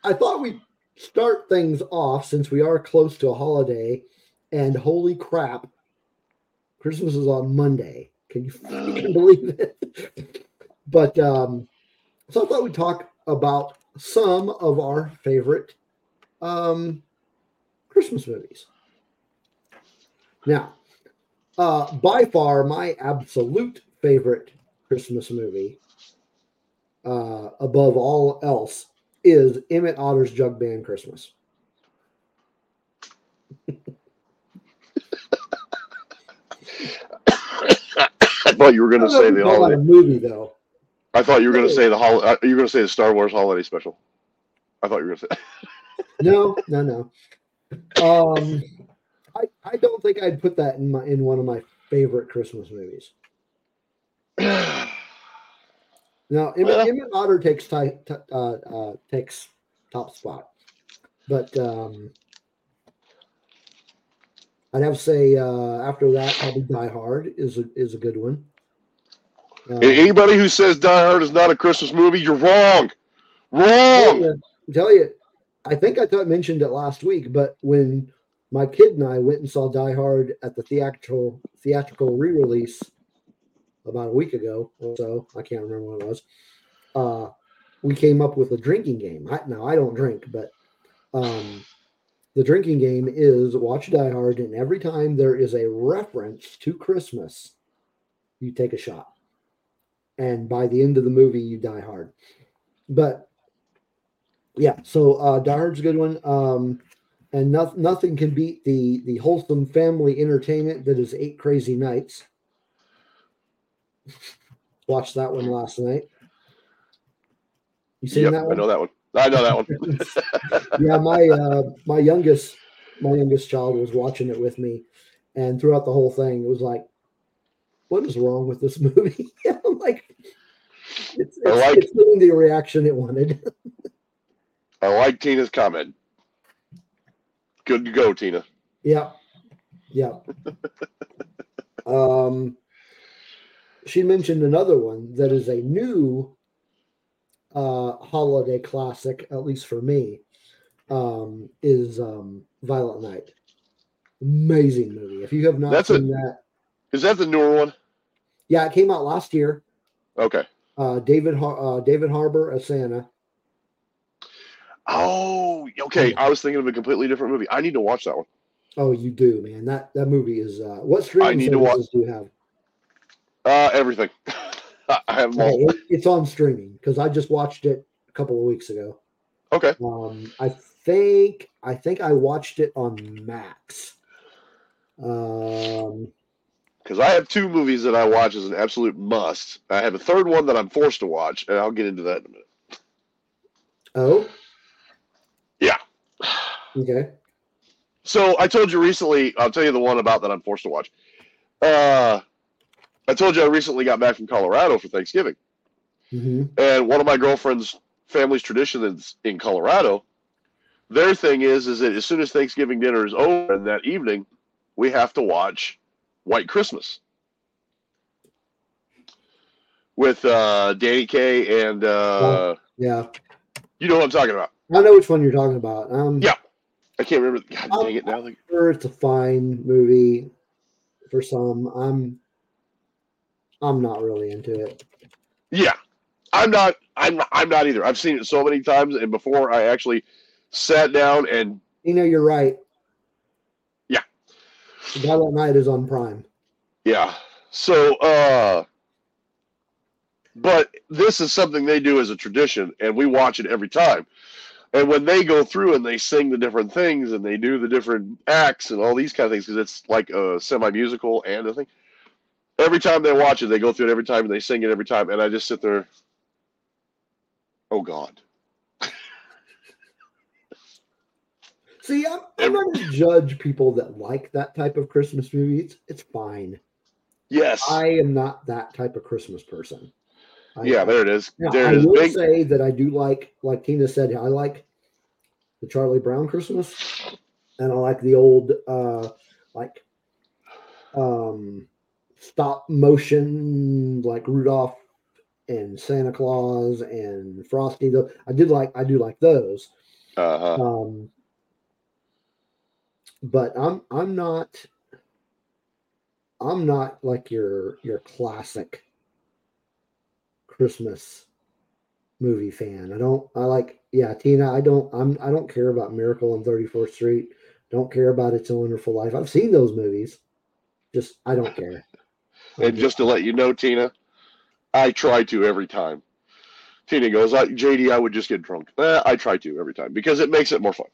I thought we'd start things off since we are close to a holiday, and holy crap, Christmas is on Monday. Can you fucking believe it? but um, so I thought we'd talk about some of our favorite um, Christmas movies. Now, uh, by far, my absolute favorite Christmas movie, uh, above all else, is Emmett Otter's Jug Band Christmas. I thought you were going to say the holiday. movie though. I thought you were going to say the hol- uh, You were going to say the Star Wars holiday special. I thought you were going to say. No, no, no. Um, I I don't think I'd put that in my in one of my favorite Christmas movies. Now, Emmett, Well- Emmett Otter takes t- uh, uh, takes top spot, but um, I'd have to say uh, after that, probably Die Hard is a, is a good one. Uh, Anybody who says Die Hard is not a Christmas movie, you're wrong. tell Wrong. you, tell you, I think I thought mentioned it last week, but when my kid and I went and saw Die Hard at the theatrical theatrical re-release about a week ago or so, I can't remember when it was. Uh, we came up with a drinking game. I, now I don't drink, but um, the drinking game is watch Die Hard, and every time there is a reference to Christmas, you take a shot, and by the end of the movie, you die hard. But yeah, so uh, Die Hard's a good one. Um, and no, nothing can beat the the wholesome family entertainment that is Eight Crazy Nights. Watched that one last night. You seen Yep, that one? I know that one. I know that one. yeah, my uh, my youngest my youngest child was watching it with me, and throughout the whole thing, it was like, "What is wrong with this movie?" I'm like, "It's, it's, like- it's getting the reaction it wanted." I like Tina's comment. Good to go, Tina. Yeah. Yeah. um, she mentioned another one that is a new uh, holiday classic, at least for me, um, is um, Violent Night. Amazing movie. If you have not That's a- seen that, Is that the newer one? yeah, it came out last year. Okay. Uh, David Har- uh, David Harbour as Santa. Oh, okay. I was thinking of a completely different movie. I need to watch that one. Oh, you do, man. That that movie is. Uh, what streaming need to watch- do you have? Uh, everything. I have all. Okay, it- it's on streaming because I just watched it a couple of weeks ago. Okay. Um, I think I think I watched it on Max. Um, Because I have two movies that I watch as an absolute must. I have a third one that I'm forced to watch, and I'll get into that in a minute. oh, Yeah. okay. So I told you recently, I'll tell you the one about that I'm forced to watch. Uh, I told you I recently got back from Colorado for Thanksgiving. hmm And one of my girlfriend's family's traditions in Colorado, their thing is is that as soon as Thanksgiving dinner is over and that evening, we have to watch White Christmas with uh, Danny Kaye and uh, Yeah, you know what I'm talking about. I know which one you're talking about. Um, Yeah. I can't remember. God dang it! Now, Like, Sure, it's a fine movie for some. I'm I'm not really into it. yeah, I'm not. I'm. Not, I'm not either. I've seen it so many times, and before I actually sat down and You know, you're right. Yeah. Violent Night is on Prime. Yeah. So, uh, but this is something they do as a tradition, and we watch it every time. And when they go through and they sing the different things and they do the different acts and all these kind of things, because it's like a semi musical and a thing, every time they watch it, they go through it every time and they sing it every time. And I just sit there, oh God. See, I'm, I'm not going to judge people that like that type of Christmas movie. It's, it's fine. Yes. I am not that type of Christmas person. I, yeah, there it is. Now, there I it is. will Big, say that I do like, like Tina said, I like the Charlie Brown Christmas, and I like the old, uh, like, um, stop motion, like Rudolph and Santa Claus and Frosty. Though I did like, I do like those. uh-huh. Um, but I'm, I'm not, I'm not like your your classic Christmas movie fan. I don't I like yeah, Tina, I don't I'm I don't care about Miracle on 34th Street. Don't care about It's a Wonderful Life. I've seen those movies. Just I don't care. And just to let you know, Tina, I try to every time. Tina goes, I, JD, I would just get drunk. Eh, I try to every time because it makes it more fun.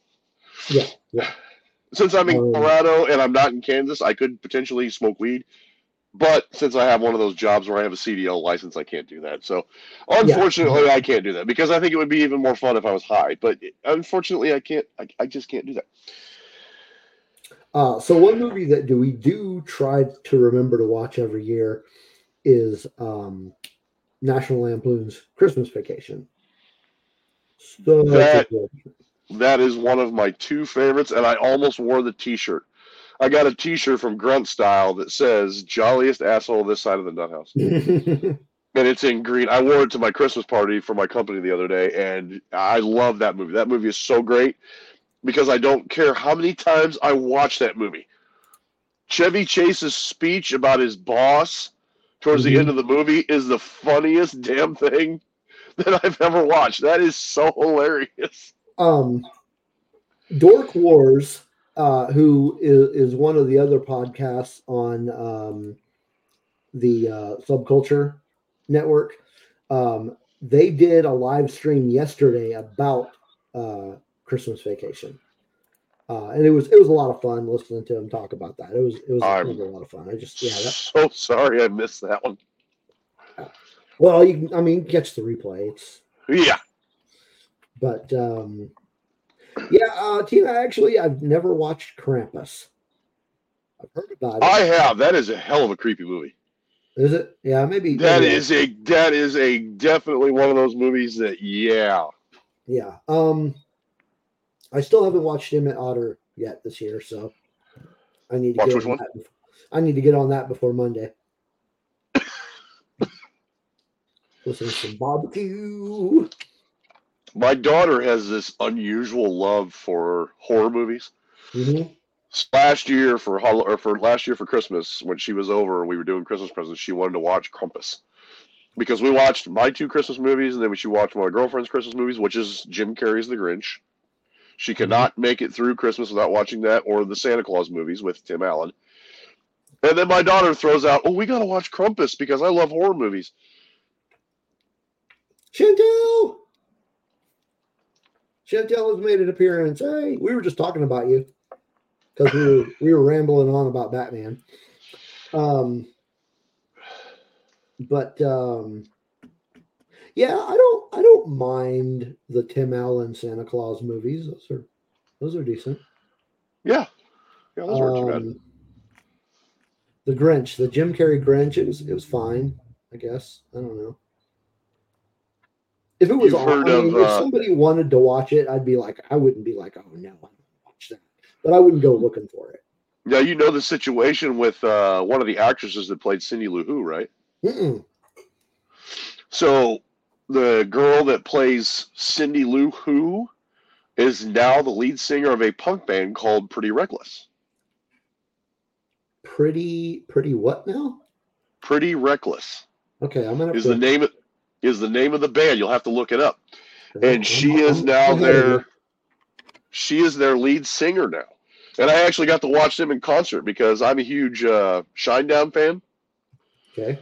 Yeah, yeah. Since I'm in Um, Colorado and I'm not in Kansas, I could potentially smoke weed. But since I have one of those jobs where I have a CDL license, I can't do that. So unfortunately, I can't do that because I think it would be even more fun if I was high. But unfortunately, I can't. I, I just can't do that. Uh, so one movie that do we do try to remember to watch every year is um, National Lampoon's Christmas Vacation. So That- That is one of my two favorites, and I almost wore the T-shirt. I got a T-shirt from Grunt Style that says "Jolliest asshole this side of the nut house," and it's in green. I wore it to my Christmas party for my company the other day, and I love that movie. That movie is so great because I don't care how many times I watch that movie. Chevy Chase's speech about his boss towards the end of the movie is the funniest damn thing that I've ever watched. That is so hilarious. um, Dork Wars, uh, who is, is one of the other podcasts on um, the uh, Subculture Network, um, they did a live stream yesterday about uh, Christmas Vacation, uh, and it was it was a lot of fun listening to him talk about that. It was it was, it was a lot of fun. I just yeah, that, so sorry I missed that one. well, you I mean catch the replay. It's Yeah. But um, yeah, uh, Tina, actually, I've never watched Krampus. I've heard about it. I have. That is a hell of a creepy movie. Is it? Yeah, maybe. That maybe- is a that is a definitely one of those movies that yeah. Yeah. Um, I still haven't watched Emmet Otter yet this year, so I need to Watch get on that. I need to get on that before Monday. Listen to some barbecue. My daughter has this unusual love for horror movies. Mhm. Last year for or for last year for Christmas when she was over and we were doing Christmas presents, she wanted to watch Krampus. Because we watched my two Christmas movies and then she watched my girlfriend's Christmas movies, which is Jim Carrey's The Grinch. She cannot make it through Christmas without watching that or the Santa Claus movies with Tim Allen. And then my daughter throws out, "Oh, we got to watch Krampus because I love horror movies." Chantel. Chantel has made an appearance. Hey, we were just talking about you because we were we were rambling on about Batman. Um, but um, yeah, I don't I don't mind the Tim Allen Santa Claus movies. Those are those are decent. Yeah, yeah, those weren't too bad. Um, the Grinch, the Jim Carrey Grinch, it was it was fine, I guess. I don't know. If it was on, I mean, of, if uh, somebody wanted to watch it, I'd be like, I wouldn't be like, oh no, I'm gonna watch that. But I wouldn't go looking for it. Now you know the situation with uh, one of the actresses that played Cindy Lou Who, right? Mm-mm. So the girl that plays Cindy Lou Who is now the lead singer of a punk band called Pretty Reckless. Pretty, pretty what now? Pretty Reckless Okay, I'm gonna. is the name of, is the name of the band. You'll have to look it up. And she is now their she is their lead singer now. And I actually got to watch them in concert because I'm a huge uh, Shinedown fan. Okay.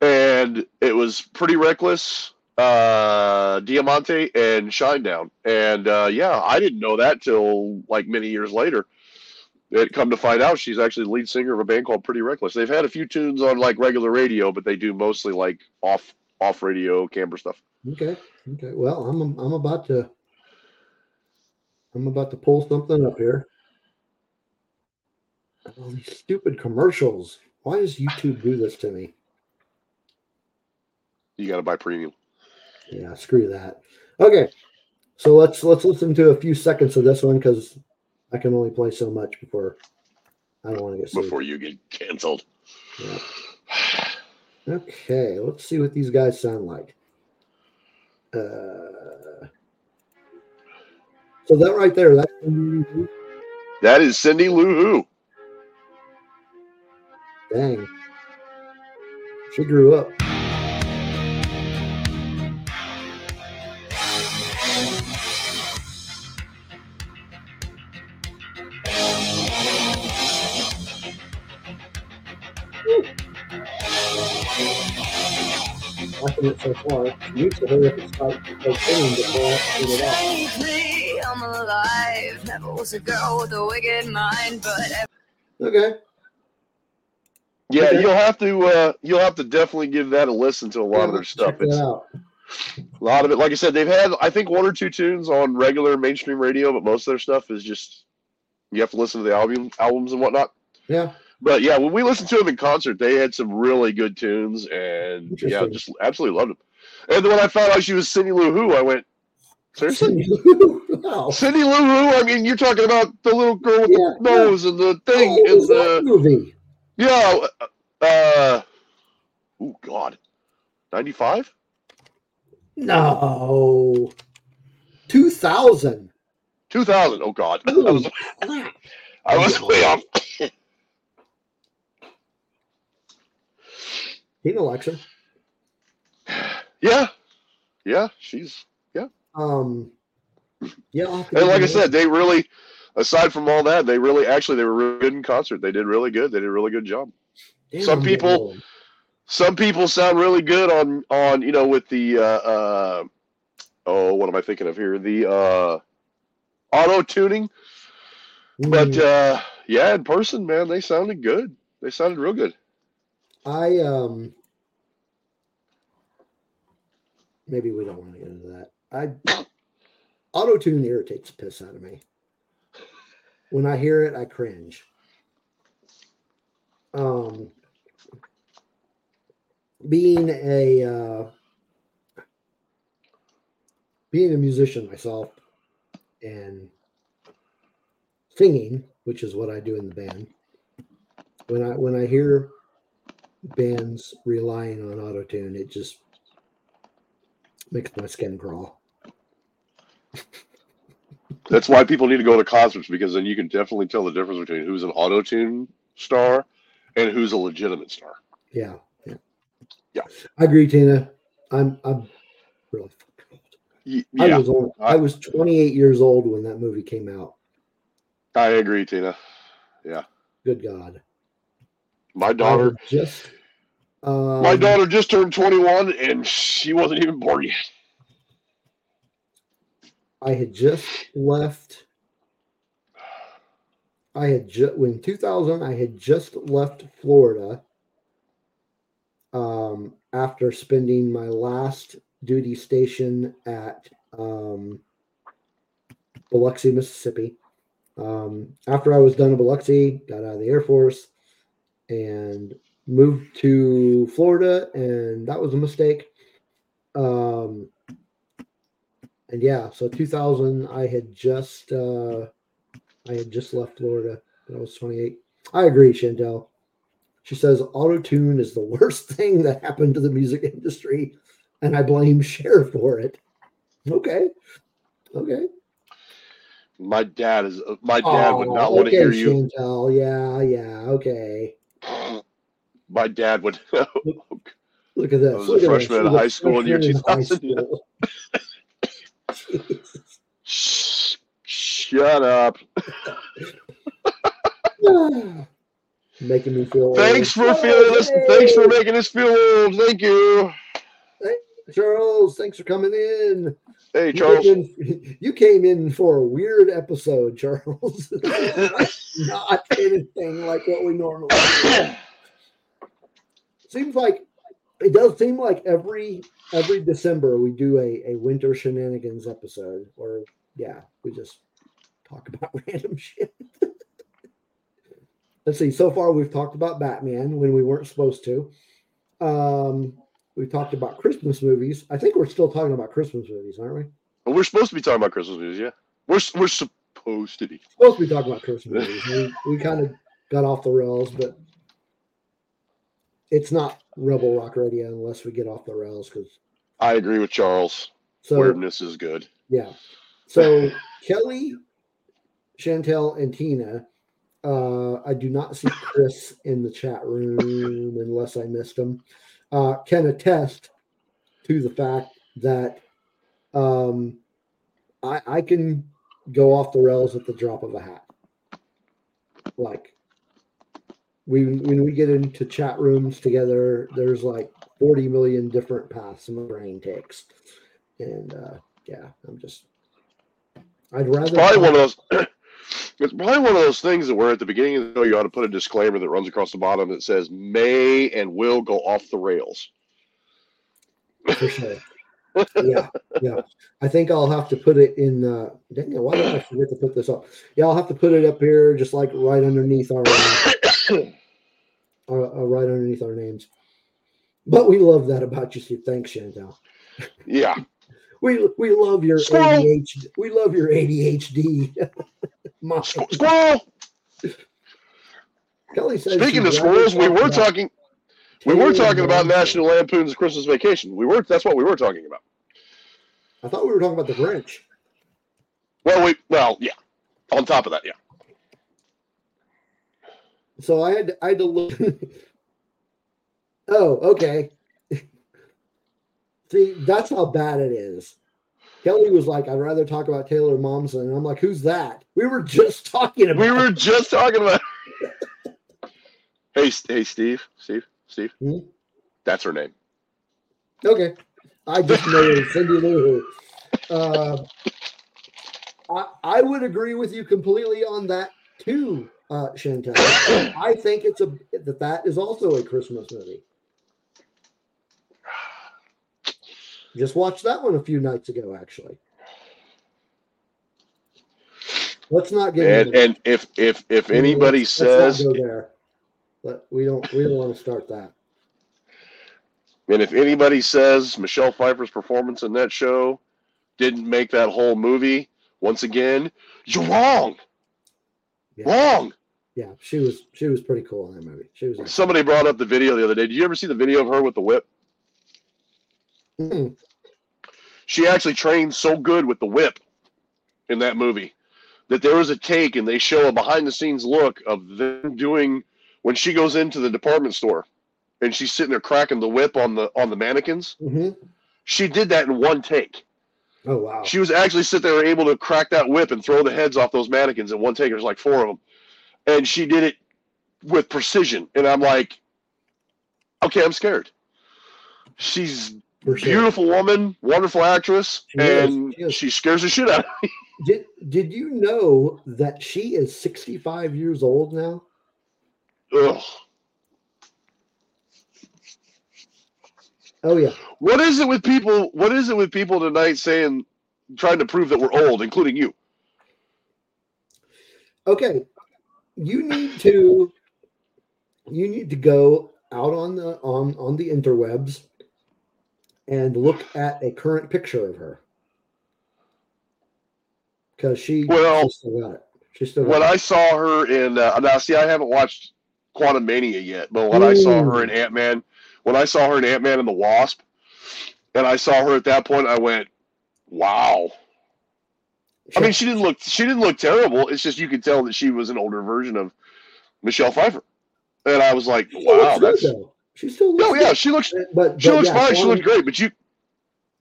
and it was pretty reckless uh diamante and shinedown and uh yeah i didn't know that till like many years later it come to find out she's actually the lead singer of a band called pretty reckless they've had a few tunes on like regular radio but they do mostly like off off radio camper stuff Okay. Okay. Well, I'm I'm about to I'm about to pull something up here. All these stupid commercials. Why does YouTube do this to me? you got to buy premium Yeah, screw that. Okay. So let's let's listen to a few seconds of this one because I can only play so much before I don't want to get sued. before you get canceled Yeah. Okay, let's see what these guys sound like. Uh, so that right there, that's that is cindy lou who dang. She grew up. It so far. She used to hurry up and start cocaine before I figured it out. Technically, I'm alive. Never was a girl with a wicked mind, but Okay. yeah Okay. you'll have to uh you'll have to definitely give that a listen to a lot of their stuff it's out. A lot of it, like I said, they've had I think one or two tunes on regular mainstream radio, but most of their stuff is just you have to listen to the album albums and whatnot. Yeah. But yeah, when we listened to them in concert, they had some really good tunes, and yeah, just absolutely loved them. And when I found out she was Cindy Lou Who, I went, seriously, wow. Cindy Lou Who? I mean, you're talking about the little girl with Yeah, the nose and the thing Oh, and the movie? yeah. Uh, oh God, ninety five. No. 2000. 2000. Oh God, I was. I was way off. Tina likes her. Yeah, yeah, she's yeah. Um, yeah, I'll have to and like I said, they really, aside from all that, they really actually they were really good in concert. They did really good. They did a really good job. Damn, some people-. Some people sound really good on on you know with the uh, uh oh what am I thinking of here the uh auto tuning, but Mm, uh yeah, in person, man, they sounded good. They sounded real good. I um maybe we don't want to get into that. I auto tune irritates the piss out of me. When I hear it, I cringe. Um being a uh being a musician myself and singing, which is what I do in the band. When I when I hear bands relying on auto tune. It just makes my skin crawl. That's why people need to go to concerts because then you can definitely tell the difference between who's an auto tune star and who's a legitimate star. Yeah, yeah, Yeah. I agree, Tina. I'm I'm really fucking old. Y- I Yeah, was old. I was 28 years old when that movie came out. I agree, Tina. Yeah. Good God, My daughter, had just um, my daughter just turned 21 and she wasn't even born yet. I had just left. I had just when 2000. I had just left Florida. Um, after spending my last duty station at um, Biloxi, Mississippi. Um, after I was done in Biloxi, got out of the Air Force, and moved to Florida, and that was a mistake. Um, and yeah, so 2000, I had just uh, I had just left Florida. I was 28. I agree, Chantel. She says auto tune is the worst thing that happened to the music industry, and I blame Cher for it. Okay, okay. My dad is. My dad would not Oh, want to hear you. Chantel. Yeah, yeah, okay. My dad would. Look at that. I was a Look at freshman in high school in year freshman high 2000, yeah. Shh, Shut up. Making me feel. Thanks for old. feeling this. Thanks for making us feel old. Thank you. Hey, Charles. Thanks for coming in. Hey, You Charles. came in- you came in for a weird episode, Charles. Not anything like what we normally do. Seems like it does seem like every every December we do a, a winter shenanigans episode or yeah, we just talk about random shit. Let's see. So far we've talked about Batman when we weren't supposed to. Um we talked about Christmas movies. I think we're still talking about Christmas movies, aren't we? Well, we're supposed to be talking about Christmas movies, yeah. We're we're supposed to be. supposed to be talking about Christmas movies. We, we kind of got off the rails, but it's not Rebel Rock Radio unless we get off the rails. Because I agree with Charles. so Weirdness is good. yeah, so Kelly, Chantel, and Tina. Uh, I do not see Chris in the chat room unless I missed him. Uh, can attest to the fact that um, I, I can go off the rails at the drop of a hat. Like we when we get into chat rooms together, there's like 40 million different paths my brain takes. And uh yeah, I'm just I'd rather it's Probably one of those. It's probably one of those things that where at the beginning of the show you ought to put a disclaimer that runs across the bottom that says may and will go off the rails. for sure. yeah, yeah. I think I'll have to put it in. Uh, dang it, why did I forget to put this up? Yeah, I'll have to put it up here, just like right underneath our, uh, uh, right underneath our names. But we love that about you, Steve. Thanks, Chantel. Yeah. We we love your Squirrel. ADHD. We love your ADHD. Squirrel. Kelly says Speaking of squirrels, we were talking. We were talking about National Lampoon's Christmas Vacation. We were. That's what we were talking about. I thought we were talking about the Grinch. Well, we. Well, yeah. On top of that, yeah. So I had to, I had to look. oh, okay. See, that's how bad it is. Kelly was like, "I'd rather talk about Taylor Momsen," and I'm like, "Who's that?" We were just talking about. We were just talking about. hey, hey, Steve, Steve, Steve. Hmm? That's her name. Okay, I just know it's Cindy Lou Who. Uh, I I would agree with you completely on that too, uh, Chantel. I think it's a that that is also a Christmas movie. Just watched that one a few nights ago, actually. Let's not get And and if if if anybody let's- let's says go there. But we don't we don't want to start that. and if anybody says Michelle Pfeiffer's performance in that show didn't make that whole movie, once again, you're wrong. Yeah. Wrong. Yeah, she was she was pretty cool in that movie. She was Somebody brought up the video the other day. Did you ever see the video of her with the whip? Mm, She actually trained so good with the whip in that movie that there was a take and they show a behind the scenes look of them doing when she goes into the department store and she's sitting there cracking the whip on the on the mannequins. mhm. She did that in one take. Oh wow. She was actually sitting there able to crack that whip and throw the heads off those mannequins in one take. There's like four of them, and she did it with precision. And I'm like, okay, I'm scared. She's sure. beautiful woman, wonderful actress, She is, and she is. she scares the shit out of me. Did did you know that she is 65 years old now? Ugh. Oh yeah. What is it with people? What is it with people tonight saying, trying to prove that we're old, including you? Okay. You need to you need to go out on the on on the interwebs and look at a current picture of her. Because she, Well, she still got it. She still got When it. I saw her in uh, now, see, I haven't watched Quantumania yet, but when I saw her in Ant Man, when I saw her in Ant Man and the Wasp, and I saw her at that point, I went, "Wow, I mean, she didn't look she didn't look terrible. It's just you could tell that she was an older version of Michelle Pfeiffer, and I was like, She wow, good, that's though. She still looks no, yeah, she looks But, she but looks yeah, fine. She looks great, but you,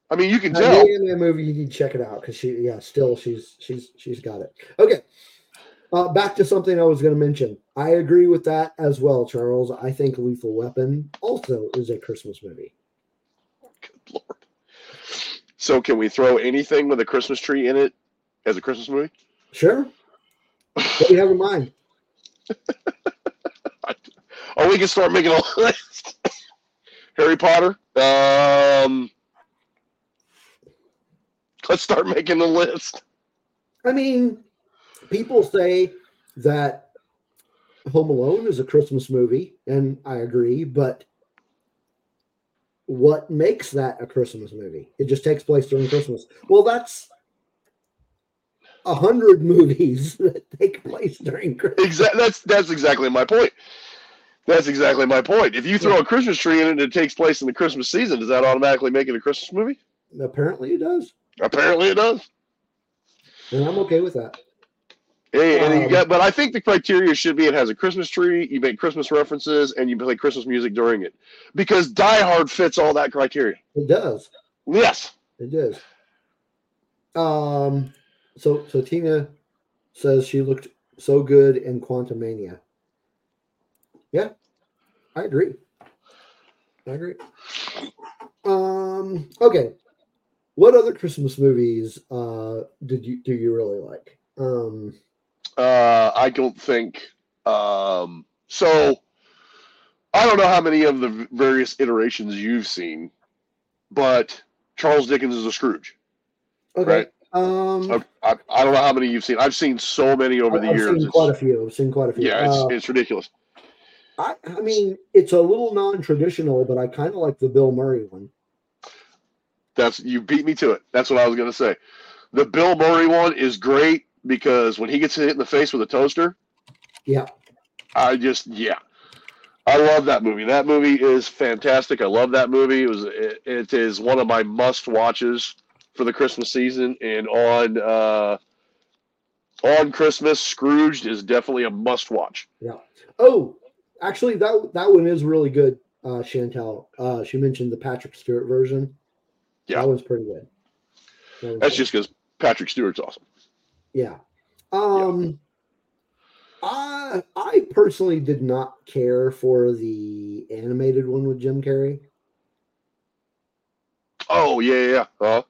I mean, you can That tell. Ant-Man movie, you need to check it out because she, yeah, still she's she's she's got it. Okay, uh, back to something I was going to mention. I agree with that as well, Charles. I think Lethal Weapon also is a Christmas movie. Good lord. So, can we throw anything with a Christmas tree in it as a Christmas movie? Sure. What do you have in mind? Or we can start making a list. Harry Potter. Um, let's start making a list. I mean, people say that Home Alone is a Christmas movie, and I agree, but what makes that a Christmas movie? It just takes place during Christmas. Well, that's a hundred movies that take place during Christmas. Exactly. That's that's exactly my point. That's exactly my point. If you throw a Christmas tree in it and it takes place in the Christmas season, does that automatically make it a Christmas movie? Apparently, it does, Apparently, it does. and I'm okay with that. Hey, and you Um, got, but I think the criteria should be it has a Christmas tree, you make Christmas references, and you play Christmas music during it, because Die Hard fits all that criteria. It does. Yes. It does. Um. So so Tina says she looked so good in Quantumania. Yeah, I agree. I agree. Um. Okay. What other Christmas movies uh did you do you really like? Um. Uh, I don't think. Um, so, I don't know how many of the various iterations you've seen, but Charles Dickens is a Scrooge. Okay. Right. Um. I, I, I don't know how many you've seen. I've seen so many over the I've years. seen quite a few. I've seen quite a few. yeah, it's, Uh, it's ridiculous. I, I mean, it's a little non-traditional, but I kind of like the Bill Murray one. That's you beat me to it. That's what I was gonna say. The Bill Murray one is great because when he gets hit in the face with a toaster, Yeah. I just yeah, I love that movie. That movie is fantastic. I love that movie. It was it, it is one of my must watches for the Christmas season. And on uh, on Christmas, Scrooged is definitely a must watch. Yeah. Oh, actually, that that one is really good. Uh, Chantel, uh, she mentioned the Patrick Stewart version. Yeah. that one's pretty good. That one's That's good. just because Patrick Stewart's awesome. yeah. Um, I I personally did not care for the animated one with Jim Carrey. Oh yeah yeah. yeah.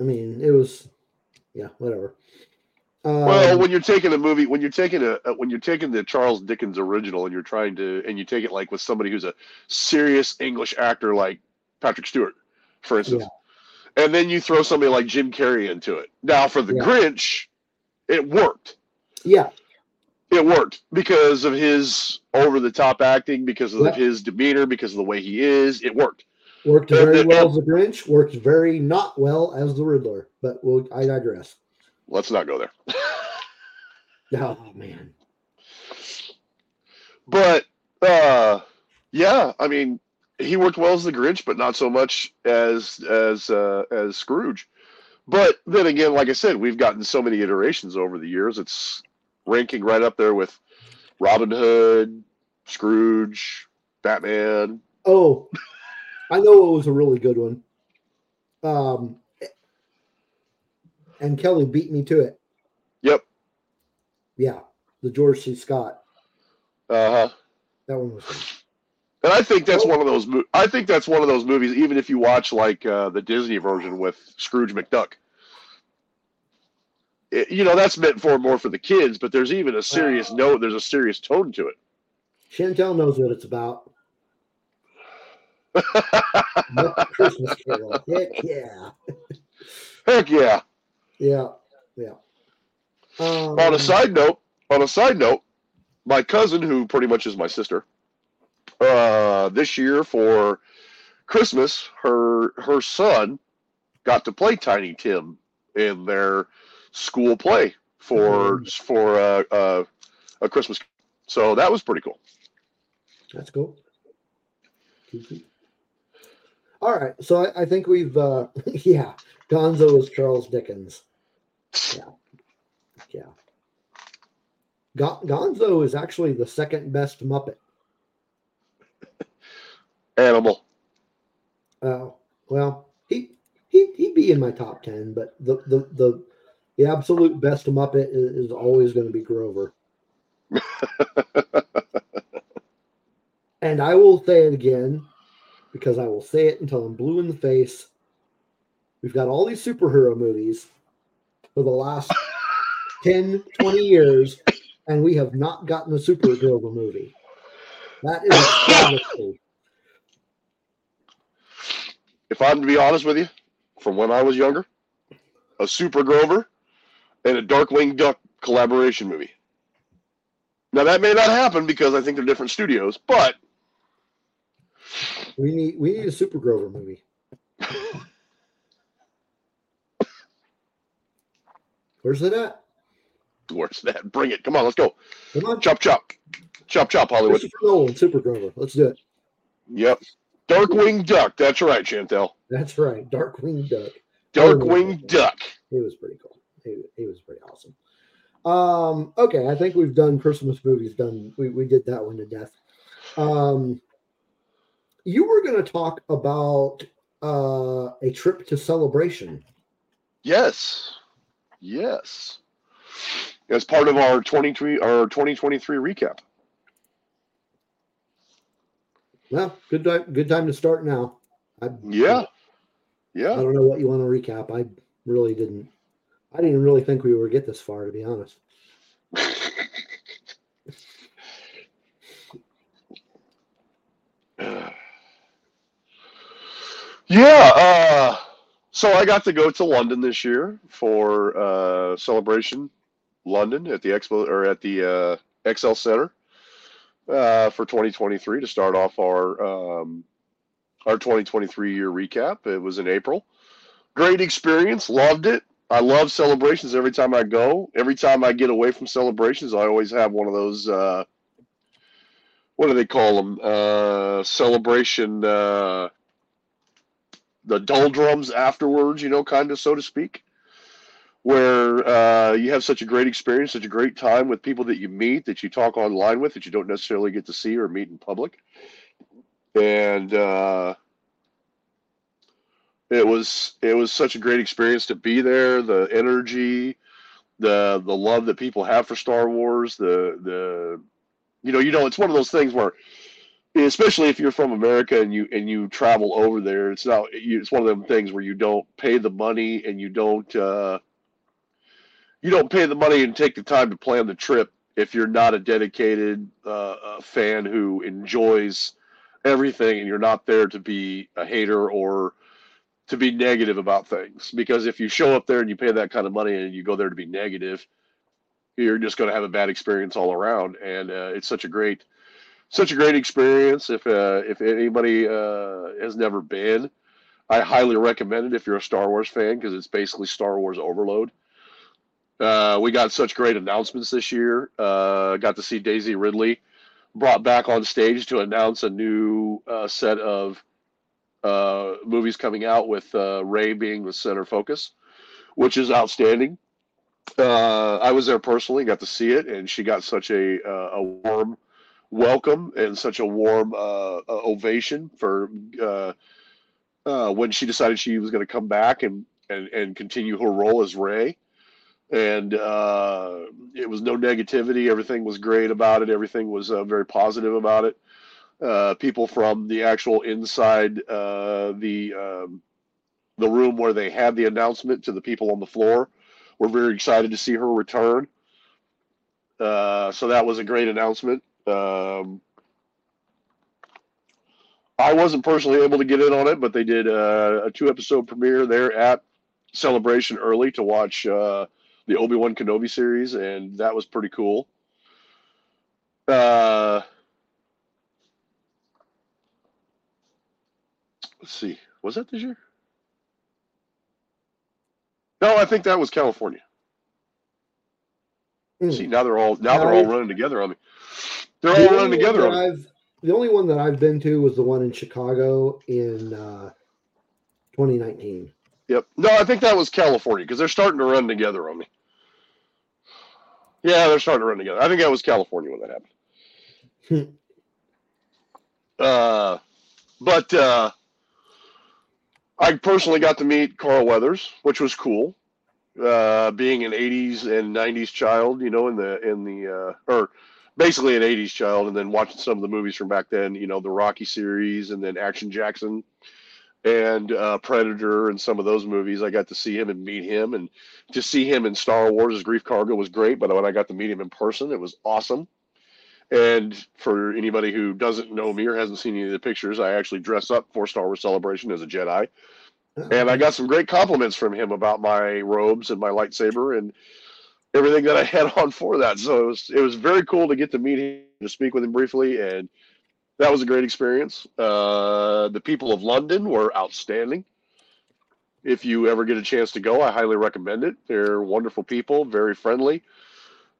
I mean, it was, yeah, whatever. Um, Well, when you're taking a movie, when you're taking a uh, when you're taking the Charles Dickens original and you're trying to and you take it like with somebody who's a serious English actor like Patrick Stewart, for instance, and then you throw somebody like Jim Carrey into it. Now, for the Yeah. Grinch, it worked. yeah, It worked because of his over the top acting, because of Yeah. his demeanor, because of the way he is. It worked. Worked very well as the Grinch. Worked very not well as the Riddler. But we'll, I digress. Let's not go there. Oh man, But uh yeah, I mean, he worked well as the Grinch, but not so much as as uh, as Scrooge. But then again, like I said, we've gotten so many iterations over the years. It's ranking right up there with Robin Hood, Scrooge, Batman. Oh, I know it was a really good one. Um, and Kelly beat me to it. Yep. Yeah, the George C. Scott. Uh huh. That one was good. And I think that's one of those. I think that's one of those movies. Even if you watch like uh, the Disney version with Scrooge McDuck, it, you know that's meant for more for the kids. But there's even a serious note. There's a serious tone to it. Chantel knows what it's about. Christmas Carol. Heck yeah. Heck yeah. Yeah. Yeah. Um, On a side note, on a side note, my cousin, who pretty much is my sister, uh, this year for Christmas, her her son got to play Tiny Tim in their school play for for uh, uh, a Christmas. So that was pretty cool. That's cool. All right. So I, I think we've, uh, yeah, Gonzo is Charles Dickens. Yeah. Yeah. Gon- Gonzo is actually the second best Muppet. Animal. Oh, well, he he he'd be in my top ten, but the the the, the absolute best Muppet is, is always going to be Grover. And I will say it again because I will say it until I'm blue in the face. We've got all these superhero movies for the last 10, 20 years, and we have not gotten a Super Grover movie. That is a travesty. if I'm to be honest with you, from when I was younger, a Super Grover and a Darkwing Duck collaboration movie. Now that may not happen because I think they're different studios, but We need we need a Super Grover movie. Where's it at? where's that? Bring it. Come on, let's go. Come on, Chop chop. Chop chop Hollywood. Nolan, Super Grover. Let's do it. Yep. Darkwing Duck. That's right, Chantel. That's right. Darkwing Duck. Darkwing Duck. He was pretty cool. He, he was pretty awesome. Um, okay, I think we've done Christmas movies. Done. We, we did that one to death. Um, you were going to talk about uh, a trip to Celebration. Yes. Yes. As part of our 23 our 2023 recap. Well, good time. Good time to start now. I, Yeah. I Yeah. don't know what you want to recap. I really didn't. I didn't really think we would get this far, to be honest. Yeah, uh, so I got to go to London this year for uh, celebration London at the expo or at the uh, ExCeL Center uh, for 2023 to start off our um, our 2023 year recap. It was in April. Great experience, loved it. I love celebrations every time I go. Every time I get away from celebrations, I always have one of those. Uh, what do they call them? Uh, celebration. The doldrums afterwards, you know, kind of so to speak, where uh, you have such a great experience, such a great time with people that you meet, that you talk online with, that you don't necessarily get to see or meet in public, and uh, it was it was such a great experience to be there. The energy, the the love that people have for Star Wars, the the you know you know it's one of those things where especially if you're from America and you and you travel over there, it's not you, it's one of them things where you don't pay the money and you don't uh, you don't pay the money and take the time to plan the trip if you're not a dedicated uh, fan who enjoys everything and you're not there to be a hater or to be negative about things. Because if you show up there and you pay that kind of money and you go there to be negative you're just going to have a bad experience all around. And uh, it's such a great such a great experience. If uh, if anybody uh, has never been, I highly recommend it if you're a Star Wars fan because it's basically Star Wars overload. Uh, we got such great announcements this year. Uh, got to see Daisy Ridley brought back on stage to announce a new uh, set of uh, movies coming out with Rey being the center focus, which is outstanding. I was there personally, got to see it, and she got such a a warm welcome and such a warm uh, uh, ovation for uh, uh, when she decided she was going to come back and, and, and continue her role as Rey. And uh, it was no negativity. Everything was great about it. Everything was very positive about it. People from the actual inside the um, the room where they had the announcement to the people on the floor were very excited to see her return. Uh, so that was a great announcement. Um, I wasn't personally able to get in on it, but they did uh, a two episode premiere there at Celebration early to watch uh, the Obi Wan Kenobi series, and that was pretty cool. Uh, let's see, was that this year? No, I think that was California. Hmm. See, now they're all now they're all running together on me. They're The all running together. I've the only one that I've been to was the one in Chicago in uh, 2019. Yep. No, I think that was California because they're starting to run together on me. Yeah, they're starting to run together. I think that was California when that happened. uh, but uh, I personally got to meet Carl Weathers, which was cool. Uh, being an '80s and '90s child, you know, in the in the uh, or basically an '80s child, and then watching some of the movies from back then, you know, the Rocky series, and then Action Jackson, and uh, Predator, and some of those movies. I got to see him and meet him, and to see him in Star Wars as Greef Karga was great. But when I got to meet him in person, it was awesome. And for anybody who doesn't know me or hasn't seen any of the pictures, I actually dress up for Star Wars Celebration as a Jedi. And I got some great compliments from him about my robes and my lightsaber and everything that I had on for that. So it was it was very cool to get to meet him, to speak with him briefly, and that was a great experience. Uh, the people of London were outstanding. If you ever get a chance to go, I highly recommend it. They're wonderful people, very friendly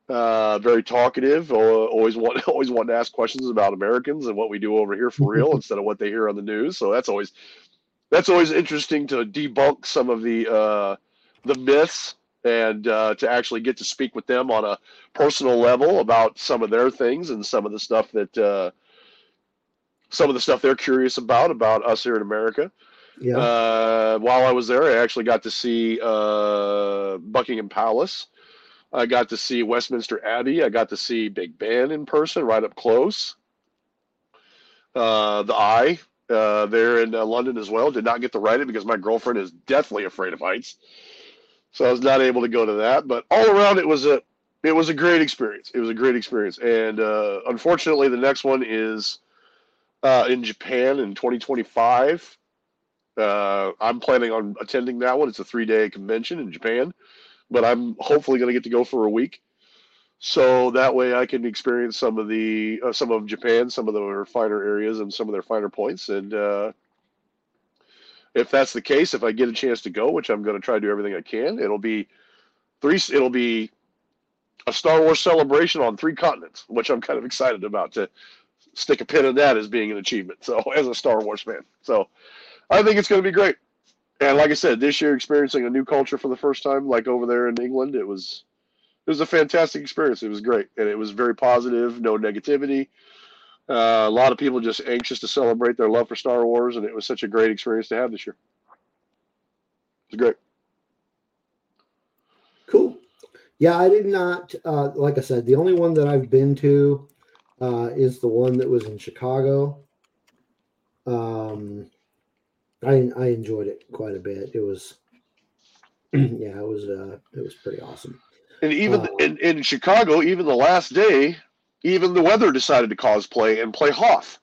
uh, very talkative. Always want always want to ask questions about Americans and what we do over here for real instead of what they hear on the news. So that's always that's always interesting to debunk some of the uh, the myths and uh, to actually get to speak with them on a personal level about some of their things and some of the stuff that uh, some of the stuff they're curious about about us here in America. Yeah. Uh, while I was there, I actually got to see uh, Buckingham Palace. I got to see Westminster Abbey. I got to see Big Ben in person, right up close. Uh, the Eye uh, there in uh, London as well. Did not get to ride it because my girlfriend is deathly afraid of heights, so I was not able to go to that. But all around, it was a it was a great experience. It was a great experience, and uh, unfortunately, the next one is uh, in Japan in 2025. Uh, I'm planning on attending that one. It's a three day convention in Japan, but I'm hopefully going to get to go for a week. So that way I can experience some of the uh, some of Japan, some of their finer areas, and some of their finer points. And uh, if that's the case, if I get a chance to go, which I'm going to try to do everything I can, it'll be three. It'll be a Star Wars celebration on three continents, which I'm kind of excited about to stick a pin in that as being an achievement. So as a Star Wars fan, so I think it's going to be great. And like I said, this year experiencing a new culture for the first time, like over there in England, it was it was a fantastic experience. It was great, and it was very positive, no negativity. Uh, a lot of people just anxious to celebrate their love for Star Wars, and it was such a great experience to have this year. It's great. Cool. Yeah, I did not. Uh, like I said, the only one that I've been to uh, is the one that was in Chicago. Um, I I enjoyed it quite a bit. It was, yeah, it was uh, it was pretty awesome. And even Uh, in, in Chicago, even the last day, even the weather decided to cosplay and play Hoth.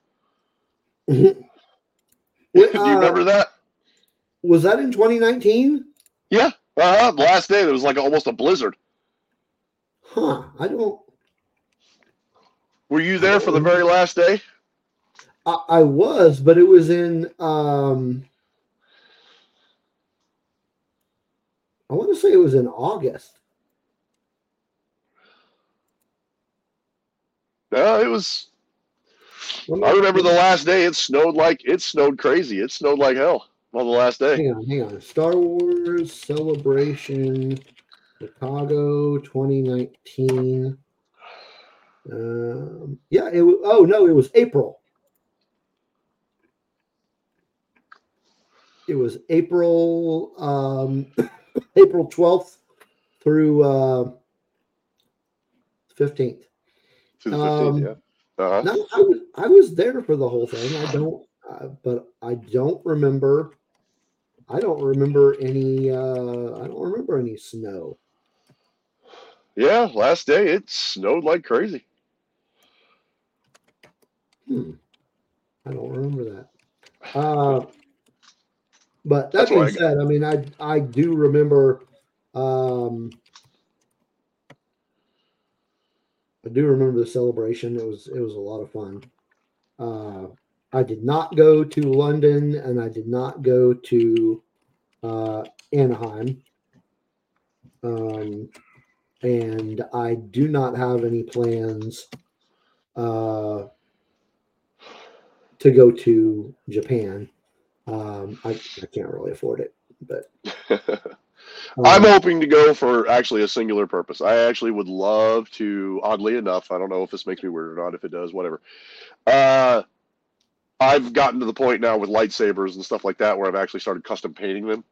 Wait, Do you uh, remember that? Was that in 2019? Yeah. Uh-huh. Last day, there was like almost a blizzard. Huh. I don't. Were you there for the very last day? I, I was, but it was in. um I want to say it was in August. It was. I remember the last day. It snowed like it snowed crazy. It snowed like hell on the last day. Hang on, hang on. Star Wars Celebration Chicago 2019. Um, yeah, it was. Oh no, it was April. It was April um, April 12th through uh, 15th. To the Um, 15th, yeah. Uh-huh. No, I was I was there for the whole thing. I don't, uh, but I don't remember. I don't remember any. Uh, I don't remember any snow. Yeah, last day it snowed like crazy. Hmm. I don't remember that. Uh, but that That's being what I said, I mean, I I do remember. Um, I do remember the celebration. It was it was a lot of fun. Uh, I did not go to London, and I did not go to uh, Anaheim. Um, and I do not have any plans uh, to go to Japan. Um, I, I can't really afford it. But I'm um, hoping to go for actually a singular purpose. I actually would love to, oddly enough, I don't know if this makes me weird or not. If it does, whatever. Uh, I've gotten to the point now with lightsabers and stuff like that where I've actually started custom painting them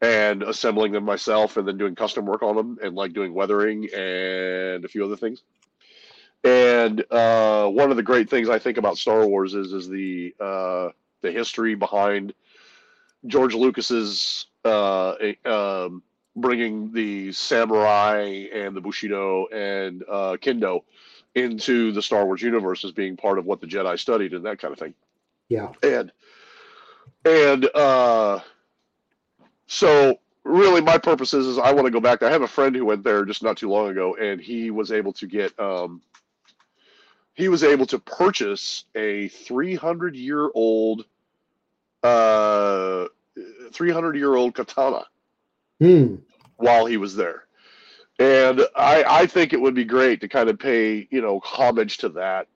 and assembling them myself and then doing custom work on them and like doing weathering and a few other things. And uh, one of the great things I think about Star Wars is is the uh, the history behind George Lucas's uh, a- um, bringing the samurai and the bushido and uh, kendo into the Star Wars universe as being part of what the Jedi studied and that kind of thing. yeah, And and uh, so really my purpose is, is I want to go back. I have a friend who went there just not too long ago, and he was able to get um, he was able to purchase a 300 year old uh 300 year old katana Hmm. while he was there. And I, I think it would be great to kind of pay, you know, homage to that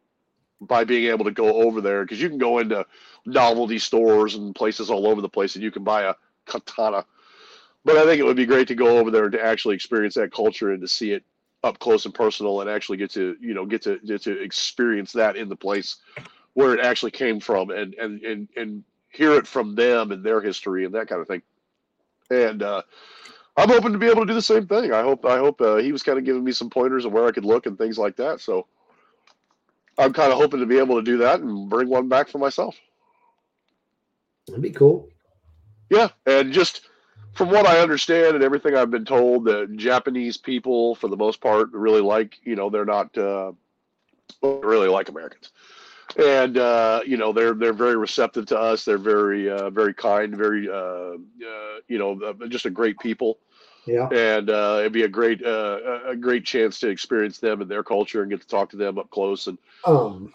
by being able to go over there because you can go into novelty stores and places all over the place and you can buy a katana. But I think it would be great to go over there and to actually experience that culture and to see it up close and personal and actually get to, you know, get to get to experience that in the place where it actually came from and and and, and hear it from them and their history and that kind of thing. And uh I'm hoping to be able to do the same thing. I hope. I hope uh, he was kind of giving me some pointers of where I could look and things like that. So I'm kind of hoping to be able to do that and bring one back for myself. That'd be cool. Yeah, and just from what I understand and everything I've been told, the Japanese people, for the most part, really like. You know, they're not uh, really like Americans, and uh, you know they're they're very receptive to us. They're very uh, very kind, very uh, uh, you know uh, just a great people. Yeah. and uh, it'd be a great uh, a- a great chance to experience them and their culture and get to talk to them up close and Um,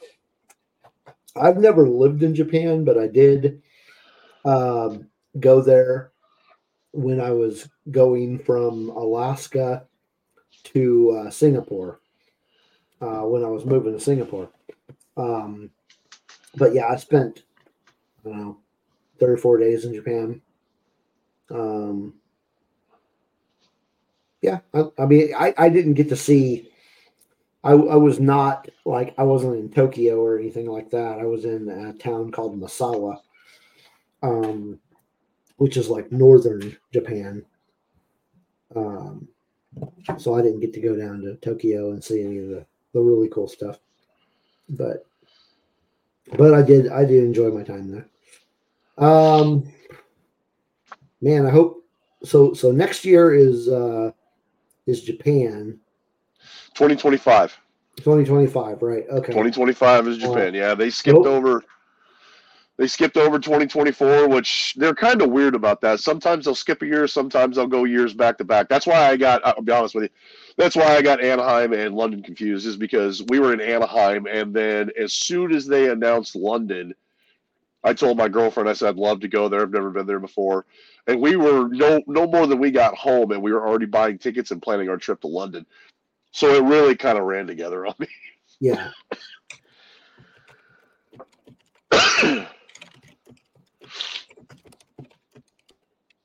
I've never lived in Japan, but I did um, go there when I was going from Alaska to uh, Singapore. Uh, when I was moving to Singapore, um, but yeah, I spent I don't know or four days in Japan. Um, yeah, I, I mean, I, I didn't get to see I, I was not like I wasn't in Tokyo or anything like that. I was in a town called Misawa, um, which is like northern Japan. Um, so I didn't get to go down to Tokyo and see any of the, the really cool stuff, but but I did I did enjoy my time there. Um, man, I hope so. So next year is uh, is Japan. 2025 2025, right? Okay. 2025 is japan yeah they skipped Nope. over they skipped over 2024 which they're kind of weird about that sometimes they'll skip a year sometimes they'll go years back to back that's why i got i'll be honest with you that's why i got anaheim and london confused is because we were in anaheim and then as soon as they announced london i told my girlfriend i said i'd love to go there. I've never been there before. And we were no no more than we got home and we were already buying tickets and planning our trip to london. So it really kind of ran together on me. Yeah.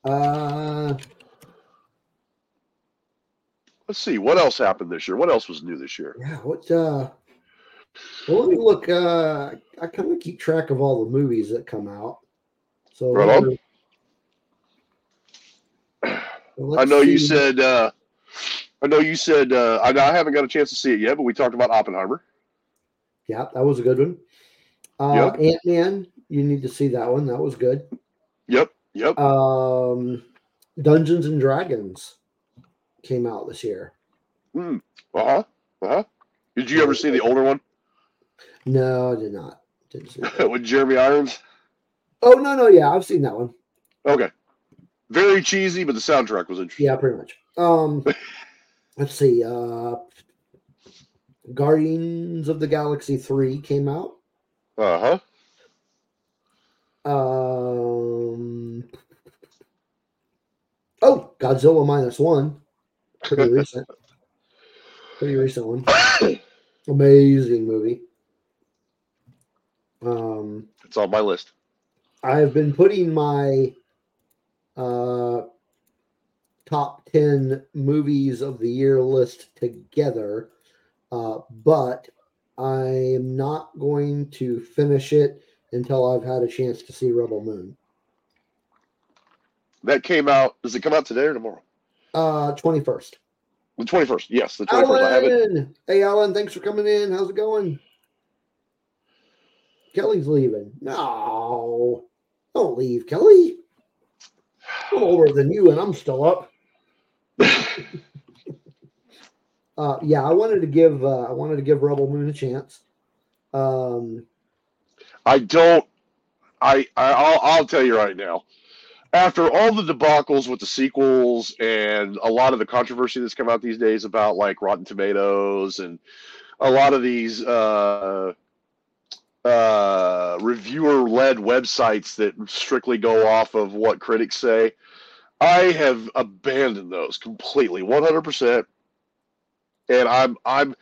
Uh, Let's see what else happened this year. What else was new this year? yeah. What? Uh, well, let me look. Uh, I kind of keep track of all the movies that come out. So Right. I know you said. Uh, I know you said. Uh, I, I haven't got a chance to see it yet, but we talked about Oppenheimer. Yeah, that was a good one. Uh, Ant Man, you need to see that one. That was good. Yep. Yep. Um, Dungeons and Dragons came out this year. Uh huh. Uh huh. Did you ever see the older one No, I did not. Didn't see that. with Jeremy Irons? oh no, no, yeah, I've seen that one. Okay. Very cheesy, but the soundtrack was interesting. Yeah, pretty much. Um, let's see. Uh, Guardians of the Galaxy three came out. Uh huh. Um, oh, Godzilla minus one. Pretty recent. Pretty recent one. Amazing movie. Um, It's on my list. I've been putting my uh, top 10 movies of the year list together, uh, but I am not going to finish it until I've had a chance to see Rebel Moon. That came out. Does it come out today or tomorrow? Uh, 21st. The twenty first. Yes, the twenty first. I have it. Hey, Alan, thanks for coming in. How's it going? Kelly's leaving. No, don't leave, Kelly. I'm older than you, and I'm still up. uh, yeah, I wanted to give uh, I wanted to give Rebel Moon a chance. Um, I don't. I, I I'll, I'll tell you right now. After all the debacles with the sequels and a lot of the controversy that's come out these days about like Rotten Tomatoes and a lot of these uh, uh, reviewer-led websites that strictly go off of what critics say, I have abandoned those completely, one hundred percent. And I'm I'm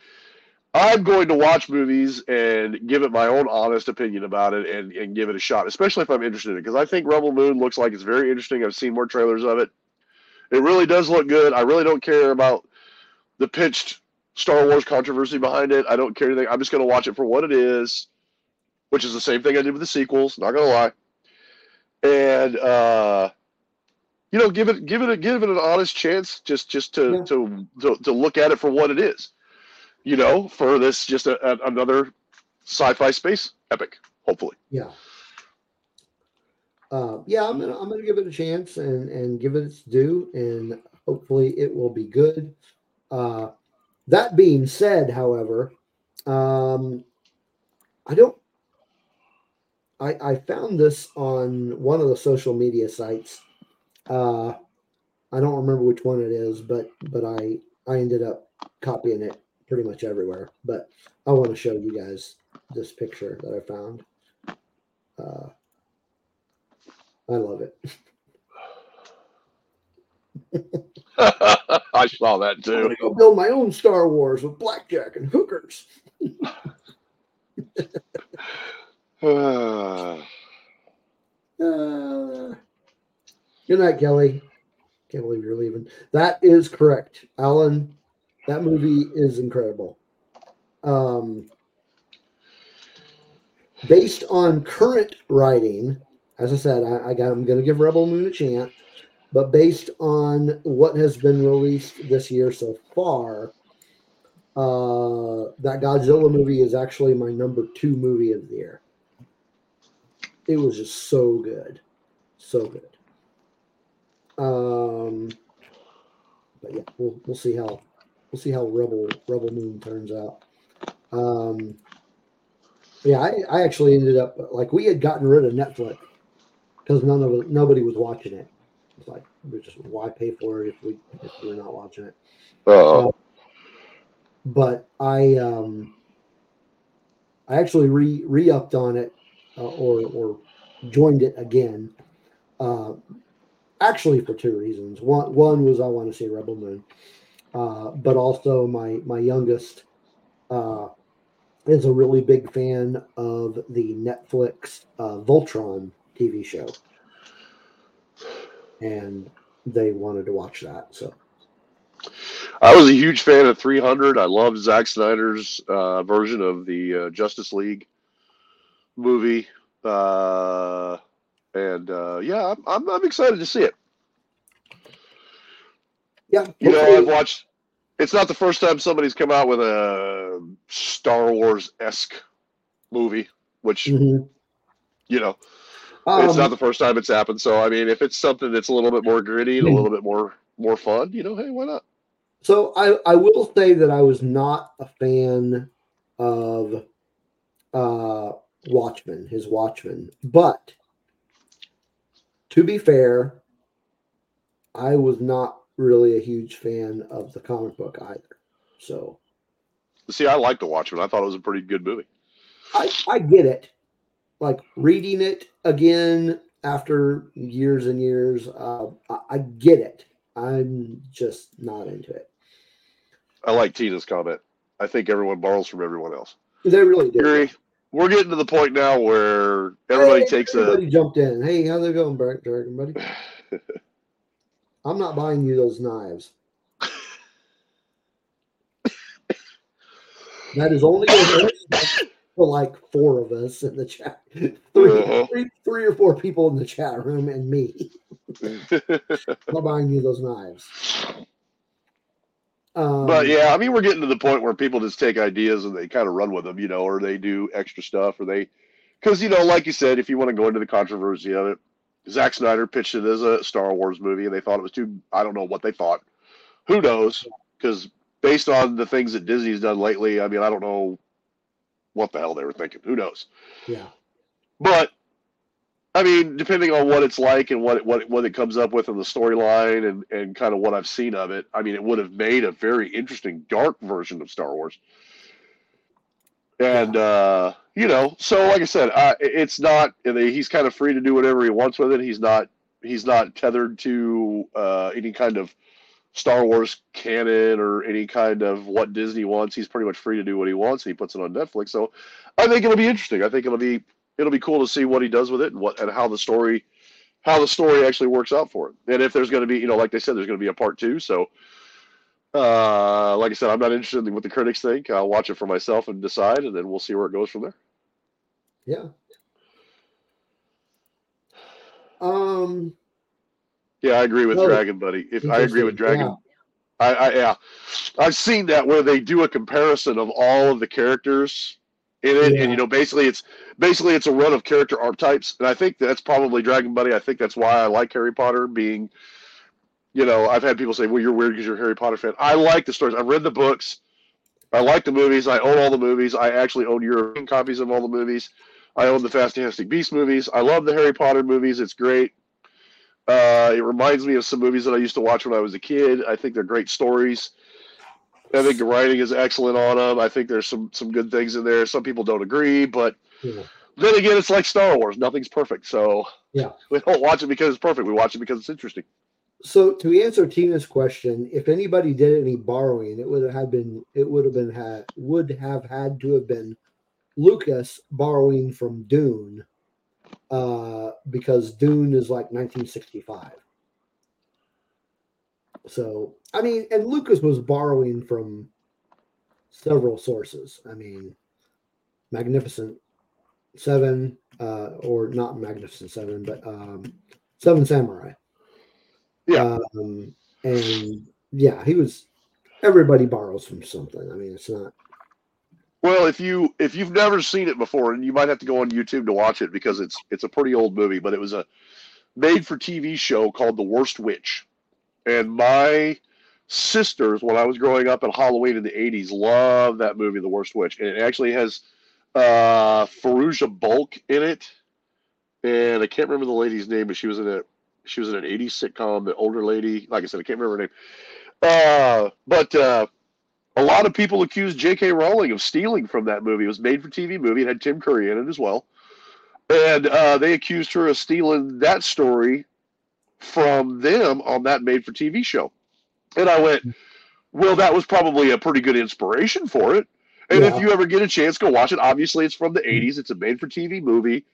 I'm going to watch movies and give it my own honest opinion about it and, and give it a shot, especially if I'm interested in it. Because I think Rebel Moon looks like it's very interesting. I've seen more trailers of it. It really does look good. I really don't care about the pitched Star Wars controversy behind it. I don't care anything. I'm just going to watch it for what it is, which is the same thing I did with the sequels. Not going to lie. And uh, you know, give it give it a give it an honest chance, just just to Yeah. to, to to look at it for what it is you know, for this just a, a, another sci-fi space epic, hopefully. yeah, uh, yeah, I'm gonna I'm gonna give it a chance and and give it its due, and hopefully it will be good. Uh, that being said, however, um, I don't. I I found this on one of the social media sites. Uh, I don't remember which one it is, but but I I ended up copying it pretty much everywhere. But I want to show you guys this picture that I found. Uh, I love it. I saw that too. I'm gonna go build my own Star Wars with blackjack and hookers. Uh, good night, Kelly. Can't believe you're leaving. That is correct, Alan. That movie is incredible. Um, based on current writing, as I said, I, I got. I'm going to give Rebel Moon a chance, but based on what has been released this year so far, uh, that Godzilla movie is actually my number two movie of the year. It was just so good, so good. Um, but yeah, we'll we'll see how we'll see how Rebel Rebel Moon turns out. Um, yeah, I, I actually ended up like we had gotten rid of Netflix because none of nobody was watching it. It's like we just why pay for it if we if we're not watching it. uh, But I um I actually re re upped on it uh, or or joined it again. Uh, actually for two reasons. One one was I want to see Rebel Moon, uh, but also my my youngest uh, is a really big fan of the Netflix uh, Voltron TV show, and they wanted to watch that. So I was a huge fan of 300. I loved Zack Snyder's uh, version of the uh, Justice League movie, uh, and uh, yeah, I'm, I'm I'm excited to see it. Yeah, You know, I've watched. It's not the first time somebody's come out with a Star Wars esque movie, which Mhm. you know Um, it's not the first time it's happened. So I mean, if it's something that's a little bit more gritty and a little bit more more fun, you know, hey, why not? So I, I will say that I was not a fan of uh, Watchmen, his Watchmen. But to be fair, I was not really a huge fan of the comic book either. So See, I like The Watchmen. I thought it was a pretty good movie. I, I get it. Like reading it again after years and years, uh, I, I get it. I'm just not into it. I like Tina's comment. I think everyone borrows from everyone else. They really do. Yuri, we're getting to the point now where everybody Hey, takes everybody jumped in. Hey, how's it going, Dragon, buddy? I'm not buying you those knives. that is only for like four of us in the chat. Three, Uh-huh. three, three or four people in the chat room and me. I'm not buying you those knives. Um, but yeah, I mean, we're getting to the point where people just take ideas and they kind of run with them, you know, or they do extra stuff, or they, because you know, like you said, if you want to go into the controversy of it, Zack Snyder pitched it as a Star Wars movie, and they thought it was too. I don't know what they thought. Who knows? Because based on the things that Disney's done lately, I mean, I don't know what the hell they were thinking. Who knows? yeah, But I mean, depending on what it's like and what it, what it- what it comes up with in the storyline and and kind of what I've seen of it, I mean, it would have made a very interesting dark version of Star Wars. And uh, you know, so like I said, I, it's not. He's kind of free to do whatever he wants with it. He's not. He's not tethered to uh, any kind of Star Wars canon or any kind of what Disney wants. He's pretty much free to do what he wants. And he puts it on Netflix. So I think it'll be interesting. I think it'll be it'll be cool to see what he does with it and what and how the story how the story actually works out for him. And if there's going to be, you know, like they said, there's going to be a part two. So, uh, like I said, I'm not interested in what the critics think. I'll watch it for myself and decide, and then we'll see where it goes from there. yeah. Um, Yeah, I agree with Oh, Dragon, buddy. If I agree with. Dragon, I, I yeah, I've seen that where they do a comparison of all of the characters in it, Yeah. and you know, basically it's basically it's a run of character archetypes, and I think that's probably Dragon Buddy. I think that's why I like Harry Potter being, you know, I've had people say, "Well, you're weird because you're a Harry Potter fan." I like the stories. I've read the books. I like the movies. I own all the movies. I actually own European copies of all the movies. I own the Fantastic Beast movies. I love the Harry Potter movies. It's great. Uh, it reminds me of some movies that I used to watch when I was a kid. I think they're great stories. I think the writing is excellent on them. I think there's some some good things in there. Some people don't agree, but Yeah. then again, it's like Star Wars. Nothing's perfect, so Yeah. we don't watch it because it's perfect. We watch it because it's interesting. So to answer Tina's question, if anybody did any borrowing, it would have been it would have been had would have had to have been Lucas borrowing from Dune, uh, because Dune is like 1965. So I mean, and Lucas was borrowing from several sources. I mean, Magnificent Seven, uh, or not Magnificent Seven, but um, Seven Samurai. Yeah. Um, and yeah, he was. Everybody borrows from something. I mean, it's not. Well, if you if you've never seen it before, and you might have to go on YouTube to watch it because it's it's a pretty old movie, but it was a made for TV show called The Worst Witch. And my sisters, when I was growing up at Halloween in the '80s, loved that movie, The Worst Witch, and it actually has uh, Fairuza Balk in it, and I can't remember the lady's name, but she was in a she was in an '80s sitcom. The older lady, like I said, I can't remember her name. Uh, but uh, a lot of people accused J.K. Rowling of stealing from that movie. It was made for TV movie. It had Tim Curry in it as well, and uh, they accused her of stealing that story from them on that made for TV show. And I went, well, that was probably a pretty good inspiration for it. And Yeah. if you ever get a chance, go watch it. Obviously, it's from the '80s. It's a made for TV movie.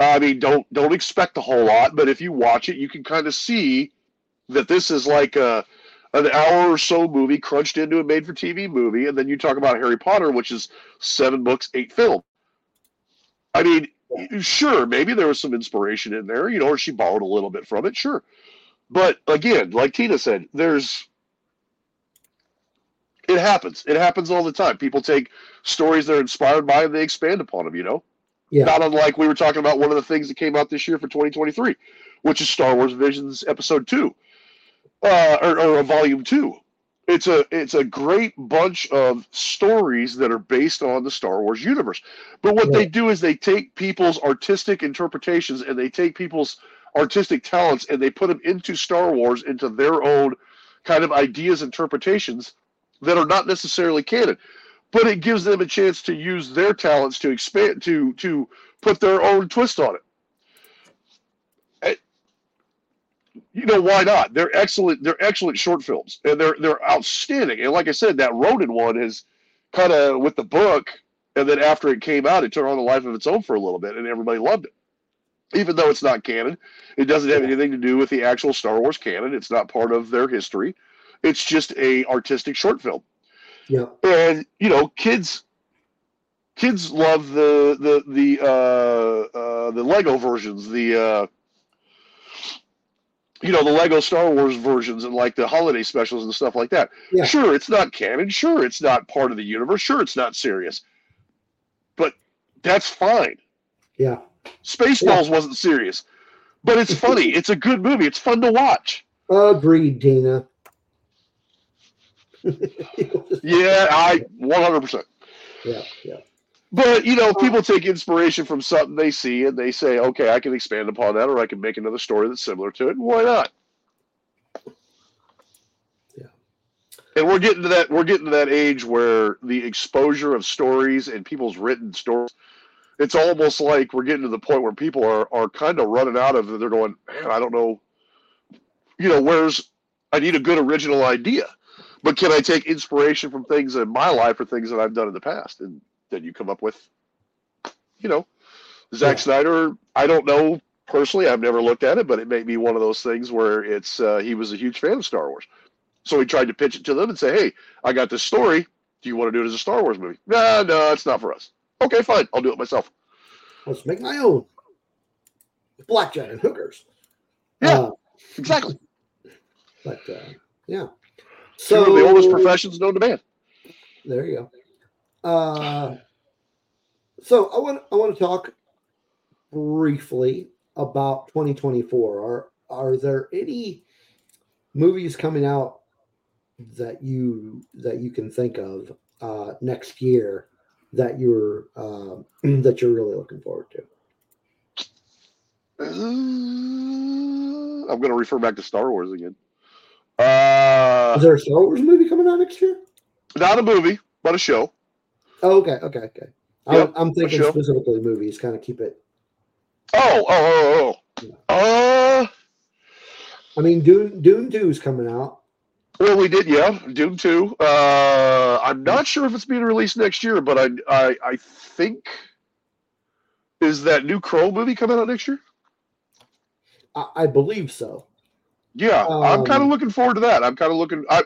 I mean, don't don't expect a whole lot, but if you watch it, you can kind of see that this is like a an hour or so movie crunched into a made for TV movie, and then you talk about Harry Potter, which is seven books, eight film. I mean, sure, maybe there was some inspiration in there, you know, or she borrowed a little bit from it, sure. But again, like Tina said, there's it happens. It happens all the time. People take stories they're inspired by and they expand upon them, you know? Yeah. Not unlike we were talking about one of the things that came out this year for 2023, which is Star Wars Visions Episode 2 uh, or, or volume two. It's a it's a great bunch of stories that are based on the Star Wars universe. But what they do is they take people's artistic interpretations and they take people's artistic talents and they put them into Star Wars into their own kind of ideas interpretations that are not necessarily canon. But it gives them a chance to use their talents to expand to to put their own twist on it. Eh, you know why not? They're excellent. They're excellent short films, and they're they're outstanding. And like I said, that Ronin one is kind of with the book, and then after it came out, it took on a life of its own for a little bit, and everybody loved it. even though it's not canon. It doesn't have anything to do with the actual Star Wars canon. It's not part of their history. It's just a artistic short film. Yeah. And you know, kids kids love the the the uh, uh, the Lego versions, the uh, you know the Lego Star Wars versions, and like the holiday specials and stuff like that. Yeah. Sure, it's not canon. Sure, it's not part of the universe. Sure, it's not serious. But that's fine. Yeah. Spaceballs wasn't serious, but it's funny. it's a good movie. It's fun to watch. Agreed, Tina. Yeah, I 100%. yeah, yeah. But you know, people take inspiration from something they see and they say, "Okay, I can expand upon that, or I can make another story that's similar to it." Why not? Yeah. And we're getting to that. We're getting to that age where the exposure of stories and people's written stories. It's almost like we're getting to the point where people are are kind of running out of. it. They're going, "Man, I don't know." You know, where's I need a good original idea, but can I take inspiration from things in my life or things that I've done in the past? And then you come up with, you know, Zack Yeah. Snyder. I don't know personally. I've never looked at it, but it may be one of those things where it's uh, he was a huge fan of Star Wars, so he tried to pitch it to them and say, "Hey, I got this story. Do you want to do it as a Star Wars movie?" No, no, it's not for us. Okay, fine. I'll do it myself. Let's make my own. Blackjack and hookers. Yeah. Uh, Exactly. but uh, yeah. Two of the oldest professions known to man. There you go. Uh, so I want I want to talk briefly about 2024. Are are there any movies coming out that you that you can think of uh, next year that you're uh, that you're really looking forward to? Uh, I'm going to refer back to Star Wars again. Uh, Is there a Star Wars movie coming out next year? not a movie, but a show. Oh, okay, okay, okay. I, Yep, I'm thinking specifically movies. Kind of keep it. Oh, oh, oh, oh. Uh, I mean, Dune Dune Two is coming out. well, we did, yeah, Dune Two. Uh, I'm not sure if it's being released next year, but I, I, I think is that new Crow movie coming out next year? I, I believe so. Yeah, I'm kind of Um, looking forward to that. I'm kind of looking. I,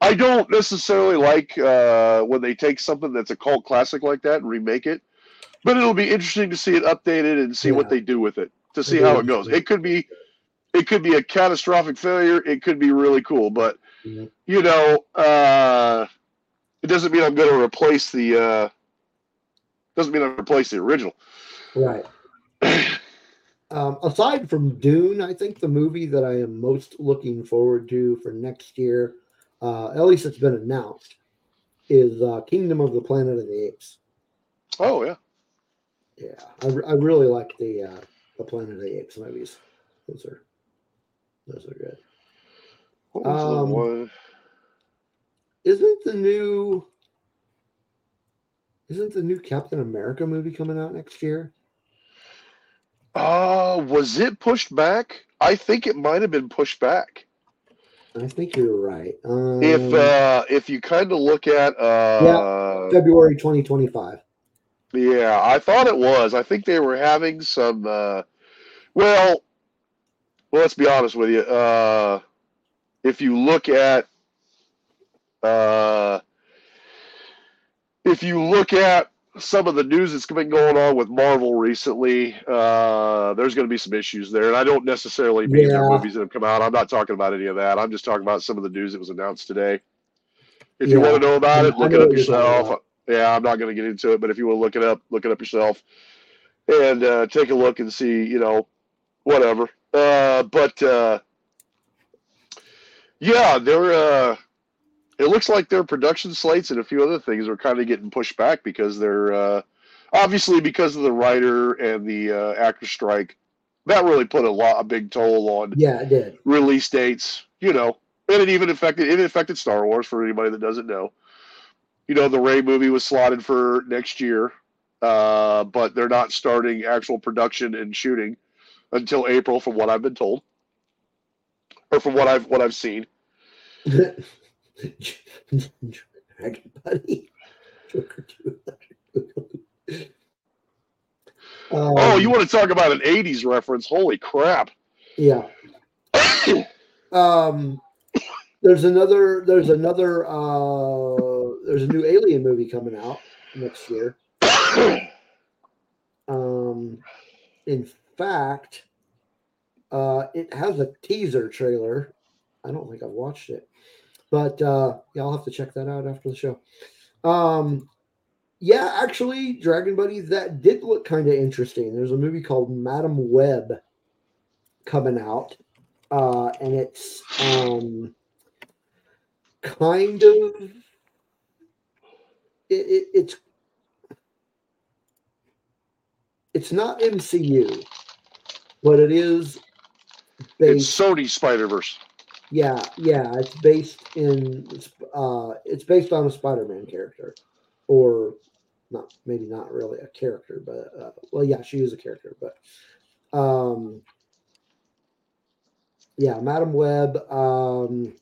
I don't necessarily like uh, when they take something that's a cult classic like that and remake it, but it'll be interesting to see it updated and see what they do with it to see It'll how it goes. It could be, it could be a catastrophic failure. It could be really cool, but Mhm. you know, uh, it doesn't mean I'm going to replace the. Uh, doesn't mean I'm replace the original. Right. Um, aside from Dune, I think the movie that I am most looking forward to for next year, uh, at least it's been announced, is uh, Kingdom of the Planet of the Apes. Oh yeah, Yeah, I, I really like the uh, the Planet of the Apes movies. Those are those are good. what was the Um, one? Isn't the new isn't the new Captain America movie coming out next year? Uh, was it pushed back? I think it might have been pushed back. I think you're right. Um, if uh if you kind of look at uh yeah, February 2025. yeah i thought it was i think they were having some uh well well let's be honest with you uh if you look at uh if you look at some of the news that's been going on with Marvel recently, uh, there's going to be some issues there. And I don't necessarily mean their Yeah. movies that have come out. I'm not talking about any of that. I'm just talking about some of the news that was announced today. If you want to know about it, look it up what you're talking yourself. Yeah, I'm not going to get into it, but if you want to look it up, look it up yourself and uh, take a look and see, you know, whatever. Uh, but uh, yeah, they're. It looks like their production slates and a few other things are kind of getting pushed back because they're uh, obviously because of the writer and the uh, actor strike. That really put a lot a big toll on Yeah, it did. release dates, you know, and it even affected it affected Star Wars for anybody that doesn't know. You know, the Rey movie was slotted for next year, uh, but they're not starting actual production and shooting until April, from what I've been told, or from what I've what I've seen. Dragon Buddy. Joker two. oh, Um, you want to talk about an '80s reference? Holy crap! Yeah. um, there's another. There's another. Uh, there's a new Alien movie coming out next year. Um, in fact, uh, it has a teaser trailer. I don't think I've watched it, but uh, yeah, I'll have to check that out after the show. Um, yeah, actually, Dragon Buddy, that did look kind of interesting. There's a movie called Madame Web coming out, uh, and it's um, kind of it, it, it's it's not MCU, but it is It's. Sony Spider Verse. Yeah, yeah, it's based in uh, it's based on a Spider-Man character, or not maybe not really a character, but uh, well, yeah, she is a character, but um, yeah, Madame Web. Um,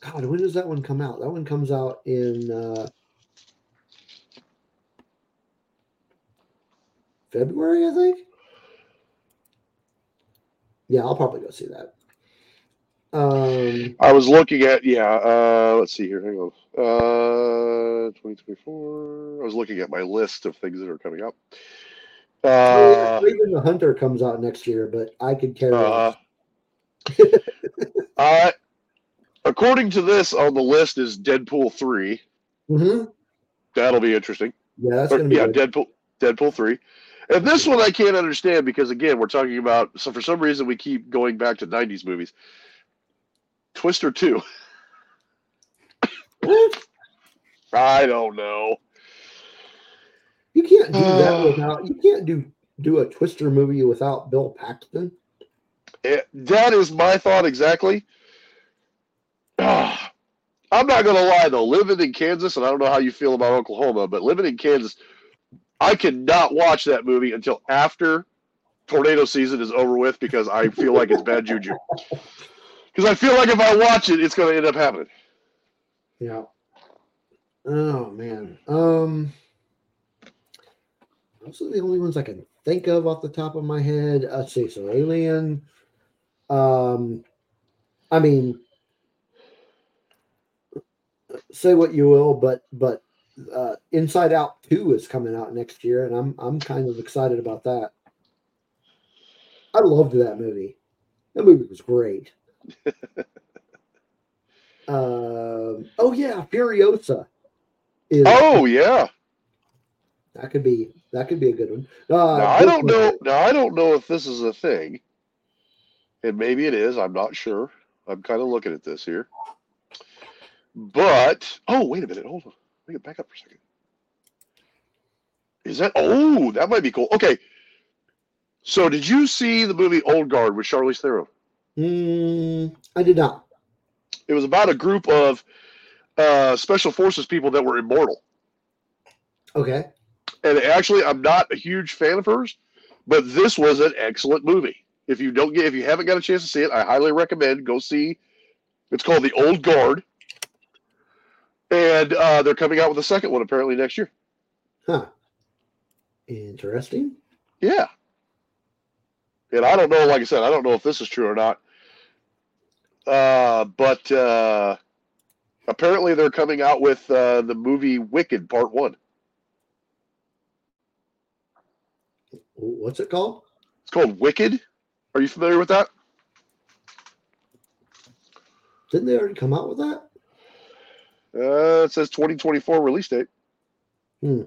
God, when does that one come out? That one comes out in uh, February, I think. Yeah, I'll probably go see that. Um, I was looking at yeah. Uh, let's see here. Hang on. Uh, 2024. I was looking at my list of things that are coming up. oh, yeah, Uh, Kraven the Hunter comes out next year, but I could care less. uh, according to this on the list is Deadpool three. hmm That'll be interesting. Yeah, that's Or, gonna be yeah, good. Deadpool. Deadpool three. And this one I can't understand because again we're talking about so for some reason we keep going back to '90s movies. Twister two. What? I don't know. You can't do that Uh. without. You can't do do a Twister movie without Bill Paxton. It, that is my thought exactly. I'm not going to lie, though. Living in Kansas, and I don't know how you feel about Oklahoma, but living in Kansas, I cannot watch that movie until after tornado season is over with because I feel like it's bad juju. Because I feel like if I watch it, it's going to end up happening. Yeah. Oh man. Um. Those are the only ones I can think of off the top of my head. Let's see. So Alien. Um. I mean, say what you will, but but uh, Inside Out Two is coming out next year, and I'm I'm kind of excited about that. I loved that movie. That movie was great. Um, oh yeah, Furiosa. Is, Oh, yeah. that could be that could be a good one. Uh, Now, I don't know. Now, I don't know if this is a thing. And maybe it is. I'm not sure. I'm kind of looking at this here. But, oh, wait a minute. Hold on. Let me get back up for a second. Is that, oh, that might be cool. Okay. So, did you see the movie Old Guard with Charlize Theron? Mm, I did not. It was about a group of uh, special forces people that were immortal. Okay. and actually i'm not a huge fan of hers but this was an excellent movie if you don't get if you haven't got a chance to see it i highly recommend go see it's called the old guard and uh, they're coming out with a second one apparently next year Huh. Interesting. yeah and i don't know like i said i don't know if this is true or not uh, but uh, apparently they're coming out with uh, the movie wicked part one What's it called? it's called wicked are you familiar with that Didn't they already come out with that? uh, it says 2024 release date Hmm.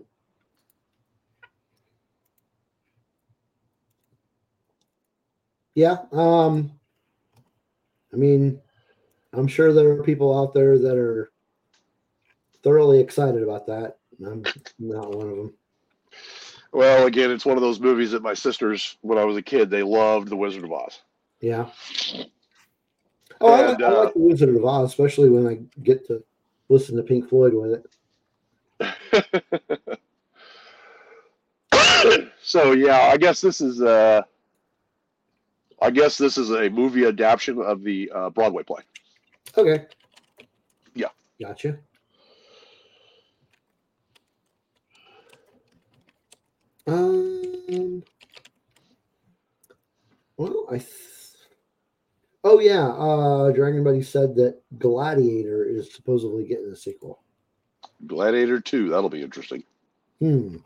Yeah. Um. I mean, I'm sure there are people out there that are thoroughly excited about that. I'm not one of them. Well, again, it's one of those movies that my sisters, when I was a kid, they loved The Wizard of Oz. Yeah. Oh, I, like, And, I uh, like the Wizard of Oz, especially when I get to listen to Pink Floyd with it. so yeah, I guess this is uh I guess this is a movie adaptation of the uh, Broadway play. Okay. Yeah. Gotcha. Um. Well, I. Th- oh yeah, uh, Dragon Buddy said that Gladiator is supposedly getting a sequel. Gladiator Two. That'll be interesting. Hmm.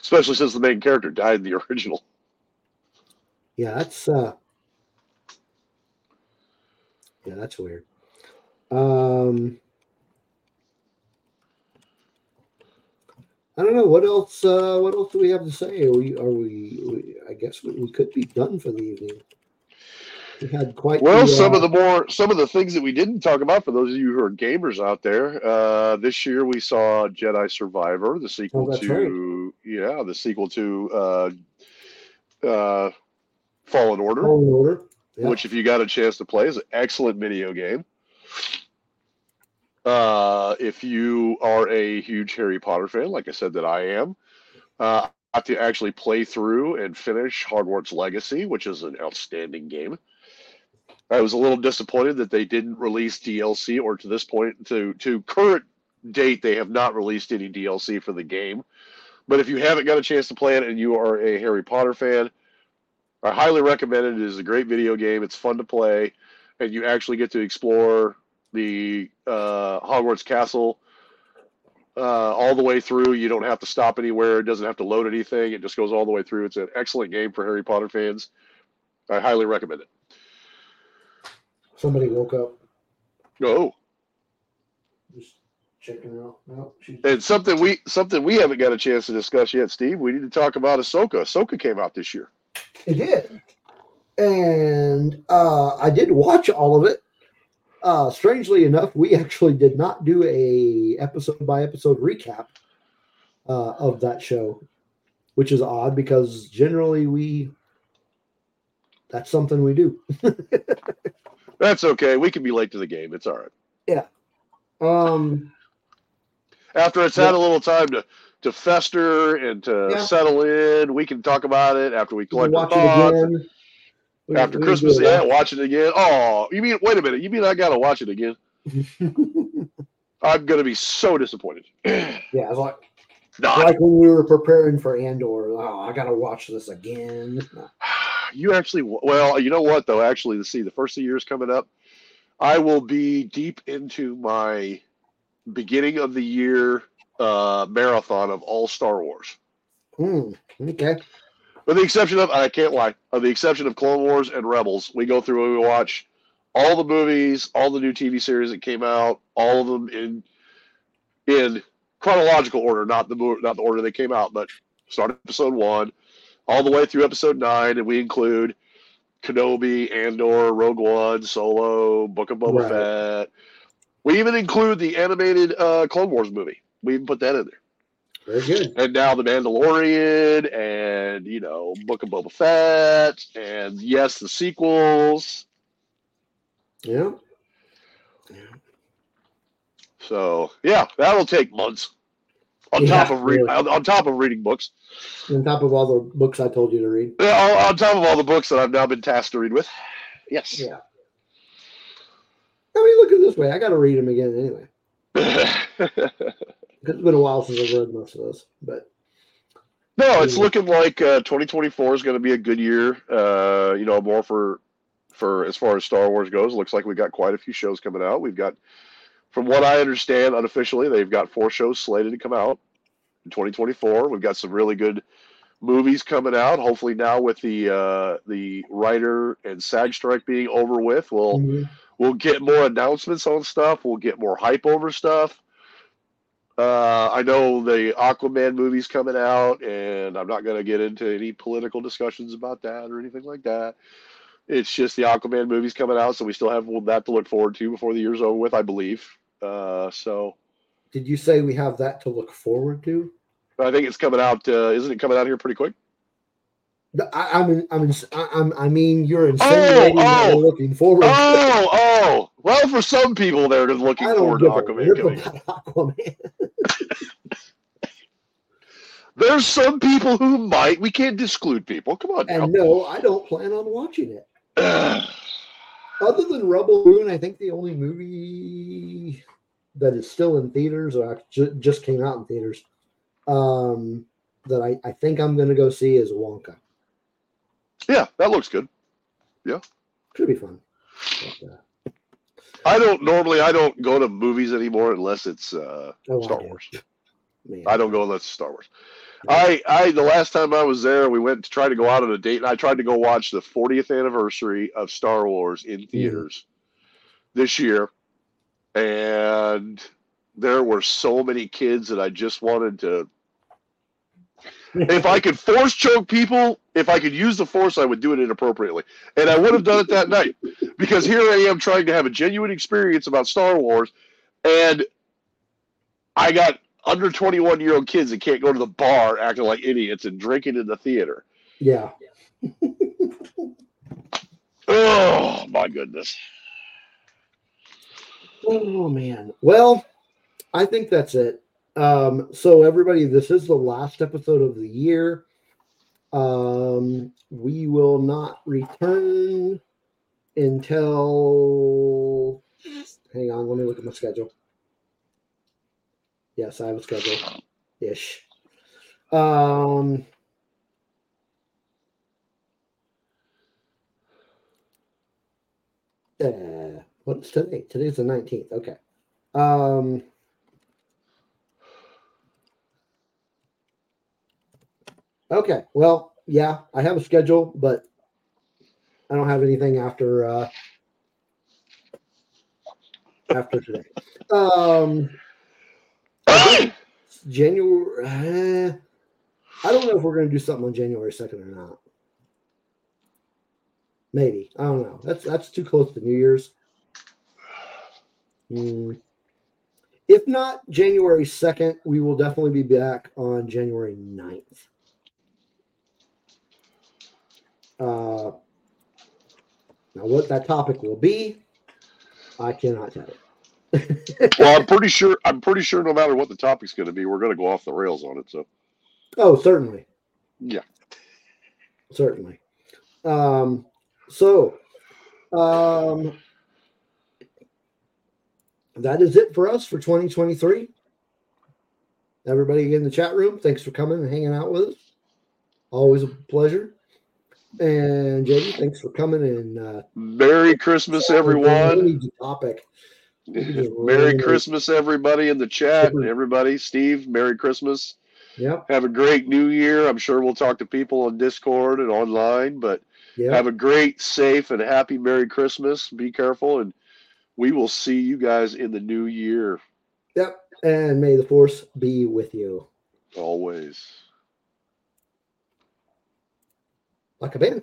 Especially since the main character died in the original. Yeah, that's uh, yeah, that's weird. Um. I don't know what else. Uh, what else do we have to say? Are we? Are we? we I guess we, we could be done for the evening. We had quite. Well, the, some uh, of the more some of the things that we didn't talk about for those of you who are gamers out there. Uh, this year we saw Jedi Survivor, the sequel Oh, to yeah, the sequel to uh, uh, Fallen Order, Fallen Order. Yeah. which if you got a chance to play is an excellent video game. Uh, if you are a huge Harry Potter fan, like I said that I am, uh, I got to actually play through and finish Hogwarts Legacy, which is an outstanding game. I was a little disappointed that they didn't release DLC, or to this point, to to current date, they have not released any DLC for the game. But if you haven't got a chance to play it and you are a Harry Potter fan, I highly recommend it. It is a great video game. It's fun to play, and you actually get to explore the uh, Hogwarts Castle uh, all the way through. You don't have to stop anywhere. It doesn't have to load anything. It just goes all the way through. It's an excellent game for Harry Potter fans. I highly recommend it. Somebody woke up. Oh, Just checking out. No, she, and something we something we haven't got a chance to discuss yet, Steve. We need to talk about Ahsoka. Ahsoka came out this year. It did, and uh, I did watch all of it. Uh, strangely enough, we actually did not do a episode by episode recap uh, of that show, which is odd because generally we that's something we do. That's okay. We can be late to the game. It's all right. Yeah. Um, After it's had a little time to to fester and to Yeah. settle in, we can talk about it after we collect our thoughts. After Christmas, yeah, watch it again. Oh, you mean wait a minute? You mean I gotta watch it again? I'm gonna be so disappointed. yeah, it's like Not like when we were preparing for Andor. Oh, I gotta watch this again. you actually well, you know what though? Actually, to see the first of the year is coming up. I will be deep into my beginning of the year uh, marathon of all Star Wars. Hmm. Okay. With the exception of, I can't lie, of the exception of Clone Wars and Rebels, we go through and we watch all the movies, all the new TV series that came out, all of them in in chronological order, not the not the order they came out, but start episode one, all the way through episode nine, and we include Kenobi, Andor, Rogue One, Solo, Book of Boba Right. Fett. We even include the animated uh, Clone Wars movie. We even put that in there Very good. and now the Mandalorian, and you know, Book of Boba Fett, and yes, the sequels. Yeah. yeah. So yeah, that'll take months. On Yeah, top of reading, really. on, on top of reading books, On top of all the books I told you to read. Yeah, on, on top of all the books that I've now been tasked to read with. Yes. Yeah. I mean, look at it this way. I got to read them again anyway. It's been a while since I've read most of those. But No, it's looking like uh, 2024 is going to be a good year. Uh, you know, more for for as far as Star Wars goes. Looks like we've got quite a few shows coming out. We've got, from what I understand, unofficially, they've got four shows slated to come out in 2024. We've got some really good movies coming out. Hopefully, now with the uh, the writer and SAG strike being over with, we'll Mhm. we'll get more announcements on stuff. We'll get more hype over stuff. Uh, I know the Aquaman movie's coming out, and I'm not going to get into any political discussions about that or anything like that. It's just the Aquaman movie's coming out, so we still have that to look forward to before the year's over with, I believe. Uh, so did you say we have that to look forward to? I think it's coming out. Uh, isn't it coming out here pretty quick? I, I mean, I mean, I, I'm- I mean, you're insinuating that oh. we're looking forward. Oh, oh. Well, for some people, they're just looking forward to Aquaman rip coming. about Aquaman. There's some people who might. We can't exclude people. Come on now. And no, I don't plan on watching it. Other than Rebel Moon, I think the only movie that is still in theaters or just came out in theaters um, that I, I think I'm going to go see is Wonka. yeah, that looks good. Yeah. should be fun. But, uh, I don't normally. I don't go to movies anymore unless it's uh, oh, Star. Wars. Man. I don't go unless it's Star Wars. I, I, the last time I was there, we went to try to go out on a date, and I tried to go watch the 40th anniversary of Star Wars in theaters this year, and there were so many kids that I just wanted to. If I could force choke people, if I could use the force, I would do it inappropriately, and I would have done it that night because here I am trying to have a genuine experience about Star Wars, and I got under 21 year old kids that can't go to the bar acting like idiots and drinking in the theater. Yeah. Oh my goodness. Oh man. Well, I think that's it. Um, so everybody, this is the last episode of the year. Um, we will not return until hang on, let me look at my schedule. Yes, I have a schedule ish. Um uh, what's today? Today's the 19th. Okay. Um Okay. Well, yeah, I have a schedule, but I don't have anything after uh after today. Um January uh, I don't know if we're going to do something on January 2nd or not. Maybe. I don't know. That's that's too close to New Year's. Hmm. If not January 2nd, we will definitely be back on January 9th. Uh, now, what that topic will be, I cannot tell. Well, I'm pretty sure. I'm pretty sure. No matter what the topic's going to be, we're going to go off the rails on it. So oh, certainly. Yeah. Certainly. Um, so, um, that is it for us for 2023. Everybody in the chat room, thanks for coming and hanging out with us. Always a pleasure. And JD, thanks for coming and uh, Merry Christmas, everyone. Topic. Merry Christmas, everybody in the chat. Everybody, Steve. Merry Christmas. Yep. Have a great New Year. I'm sure we'll talk to people on Discord and online, but Yep. have a great, safe, and happy Merry Christmas. Be careful, and we will see you guys in the new year. Yep. And may the force be with you. Always. Like a band.